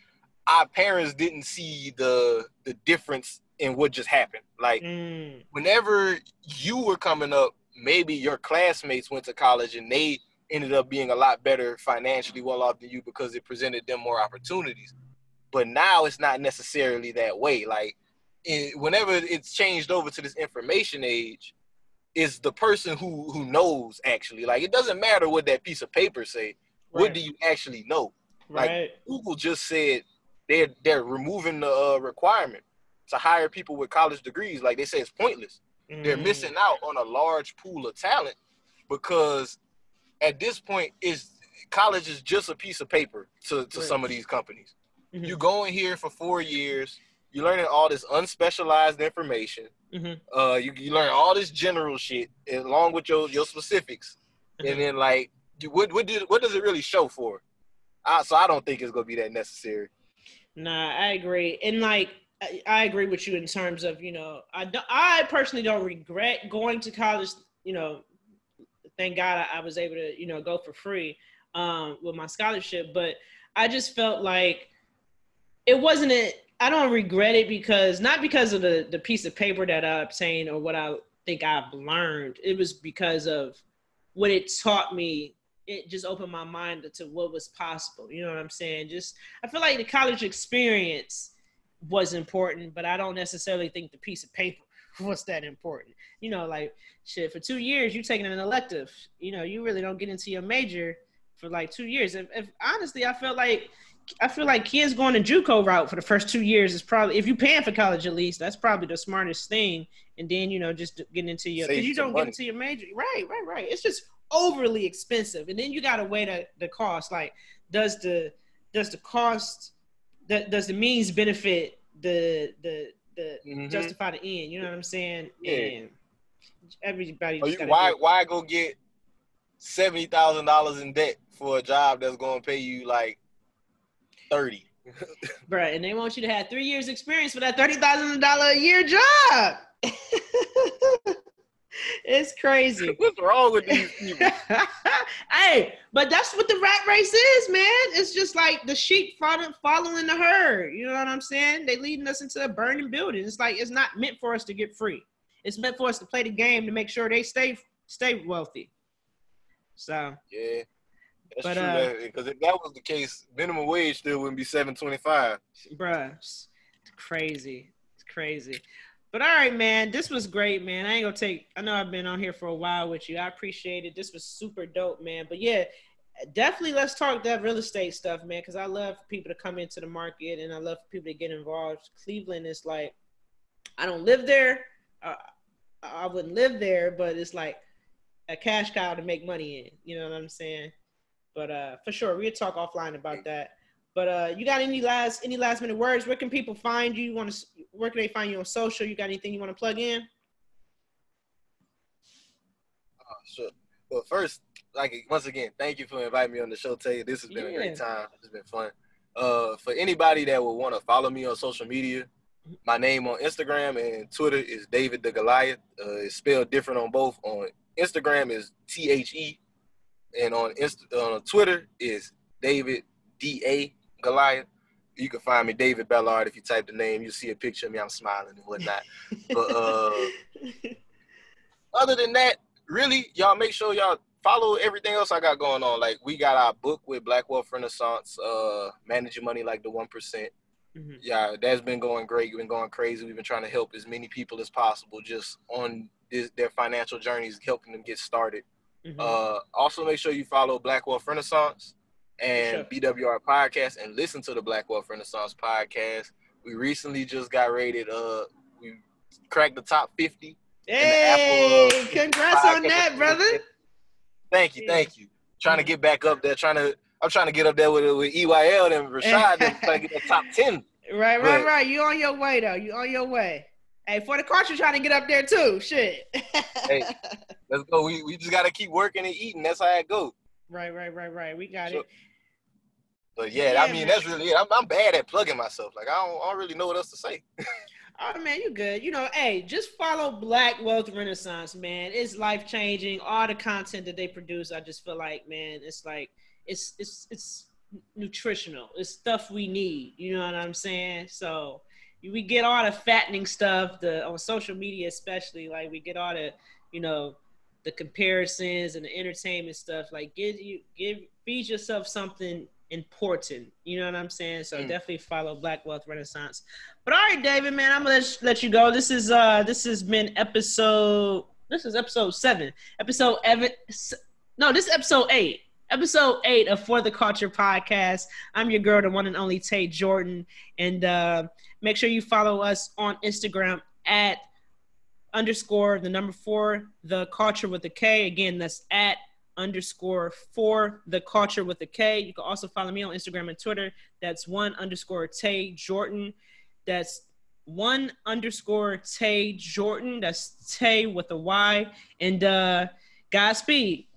our parents didn't see the the difference in what just happened. Like Mm, whenever you were coming up, maybe your classmates went to college and they ended up being a lot better financially well off than you because it presented them more opportunities. But now it's not necessarily that way. Like it, whenever it's changed over to this information age, it's the person who who knows actually. Like it doesn't matter what that piece of paper say. What do you actually know? Like, Right. Google just said they're they're removing the uh, requirement to hire people with college degrees. Like they say, it's pointless. They're Mm. missing out on a large pool of talent because at this point, is college is just a piece of paper to, to Right. some of these companies. Mhm. You go in here for four years, you're learning all this unspecialized information. Mhm. Uh, you, you learn all this general shit along with your your specifics, Mhm. and then like, you, what what did what does it really show for? I, so I don't think it's gonna be that necessary. Nah, I agree, and like I, I agree with you in terms of you know I do, I personally don't regret going to college. You know, thank God I, I was able to you know go for free um, with my scholarship, but I just felt like it wasn't a. I don't regret it because not because of the the piece of paper that I obtained or what I think I've learned. It was because of what it taught me. It just opened my mind to what was possible. You know what I'm saying? Just I feel like the college experience was important, but I don't necessarily think the piece of paper was that important. You know, like shit, for two years you're taking an elective. You know, you really don't get into your major for like two years. If, if honestly, I felt like I feel like kids going the JUCO route for the first two years is probably if you're paying for college at least, that's probably the smartest thing. And then you know just getting into your because you don't money. get into your major. Right, right, right. It's just overly expensive, and then you got to weigh the the cost. Like, does the does the cost that does the means benefit the the the Mhm. justify the end? You know what I'm saying? Yeah. And everybody. You, why do- why go get seventy thousand dollars in debt for a job that's gonna pay you like thirty? Bruh, and they want you to have three years experience for that thirty thousand dollar a year job. it's crazy. What's wrong with these people? hey, but that's what the rat race is, man. It's just like the sheep following, following the herd. You know what I'm saying? They leading us into a burning building. It's like it's not meant for us to get free. It's meant for us to play the game to make sure they stay stay wealthy. So Yeah, that's But, true. uh, Because if that was the case, minimum wage still wouldn't be seven twenty five. bruh, it's crazy. It's crazy. But all right, man, this was great, man. I ain't gonna take. I know I've been on here for a while with you. I appreciate it. This was super dope, man. But yeah, definitely let's talk that real estate stuff, man. Because I love people to come into the market and I love people to get involved. Cleveland is like, I don't live there. I, I wouldn't live there, but it's like a cash cow to make money in. You know what I'm saying? But uh, for sure, we'll talk offline about that. But uh, you got any last any last minute words? Where can people find you? you want to? Where can they find you on social? You got anything you want to plug in? Oh, sure. But first, like once again, thank you for inviting me on the show, Tay. This has been a great time. It's been fun. Uh, for anybody that would want to follow me on social media, my name on Instagram and Twitter is David the Goliath. Uh, it's spelled different on both. On Instagram is T H E, and on Inst- on Twitter is David D A Goliath. You can find me David Bellard if you type the name. You see a picture of me. I'm smiling and whatnot. But uh, other than that, really, y'all make sure y'all follow everything else I got going on. Like we got our book with Black Wealth Renaissance, uh, managing money like the one percent. Mhm. Yeah, that's been going great. We've been going crazy. We've been trying to help as many people as possible just on this, their financial journeys, helping them get started. Mhm. Uh, also, make sure you follow Black Wealth Renaissance and BWR podcast and listen to the Black Wealth Renaissance podcast. We recently just got rated. Uh, we cracked the top fifty hey, Apple, uh, congrats on that, brother. Thank you, thank you. Trying to get back up there. Trying to. I'm trying to get up there with with EYL and Rashad. trying to get that top ten. Right, right, But- right. You on your way though. You on your way. Hey, for the culture trying to get up there too. Shit. Hey. Let's go. We we just gotta keep working and eating. That's how it go. right, right, right, right. We got Sure. it. But yeah, Yeah, I mean man. that's really it. I'm, I'm bad at plugging myself. Like I don't, I don't really know what else to say. Oh man, you good. You know, hey, just follow Black Wealth Renaissance, man. It's life changing. All the content that they produce, I just feel like, man, it's like it's it's it's nutritional. It's stuff we need. You know what I'm saying? So we get all the fattening stuff, the on social media especially. Like we get all the, you know, the comparisons and the entertainment stuff. Like give you give feed yourself something important. You know what I'm saying? So Mm. definitely follow Black Wealth Renaissance. But all right, David, man, I'm gonna let, let you go. This is uh this has been episode this is episode seven. Episode Evan no, this is episode eight. episode eight of For the Culture podcast. I'm your girl, the one and only Tay Jordan. And uh, make sure you follow us on Instagram at underscore the number four, the culture with the K. Again, that's at underscore for the culture with a K. You can also follow me on Instagram and Twitter. That's one underscore Tay Jordan. That's one underscore Tay Jordan. That's Tay with a Y. And uh Godspeed.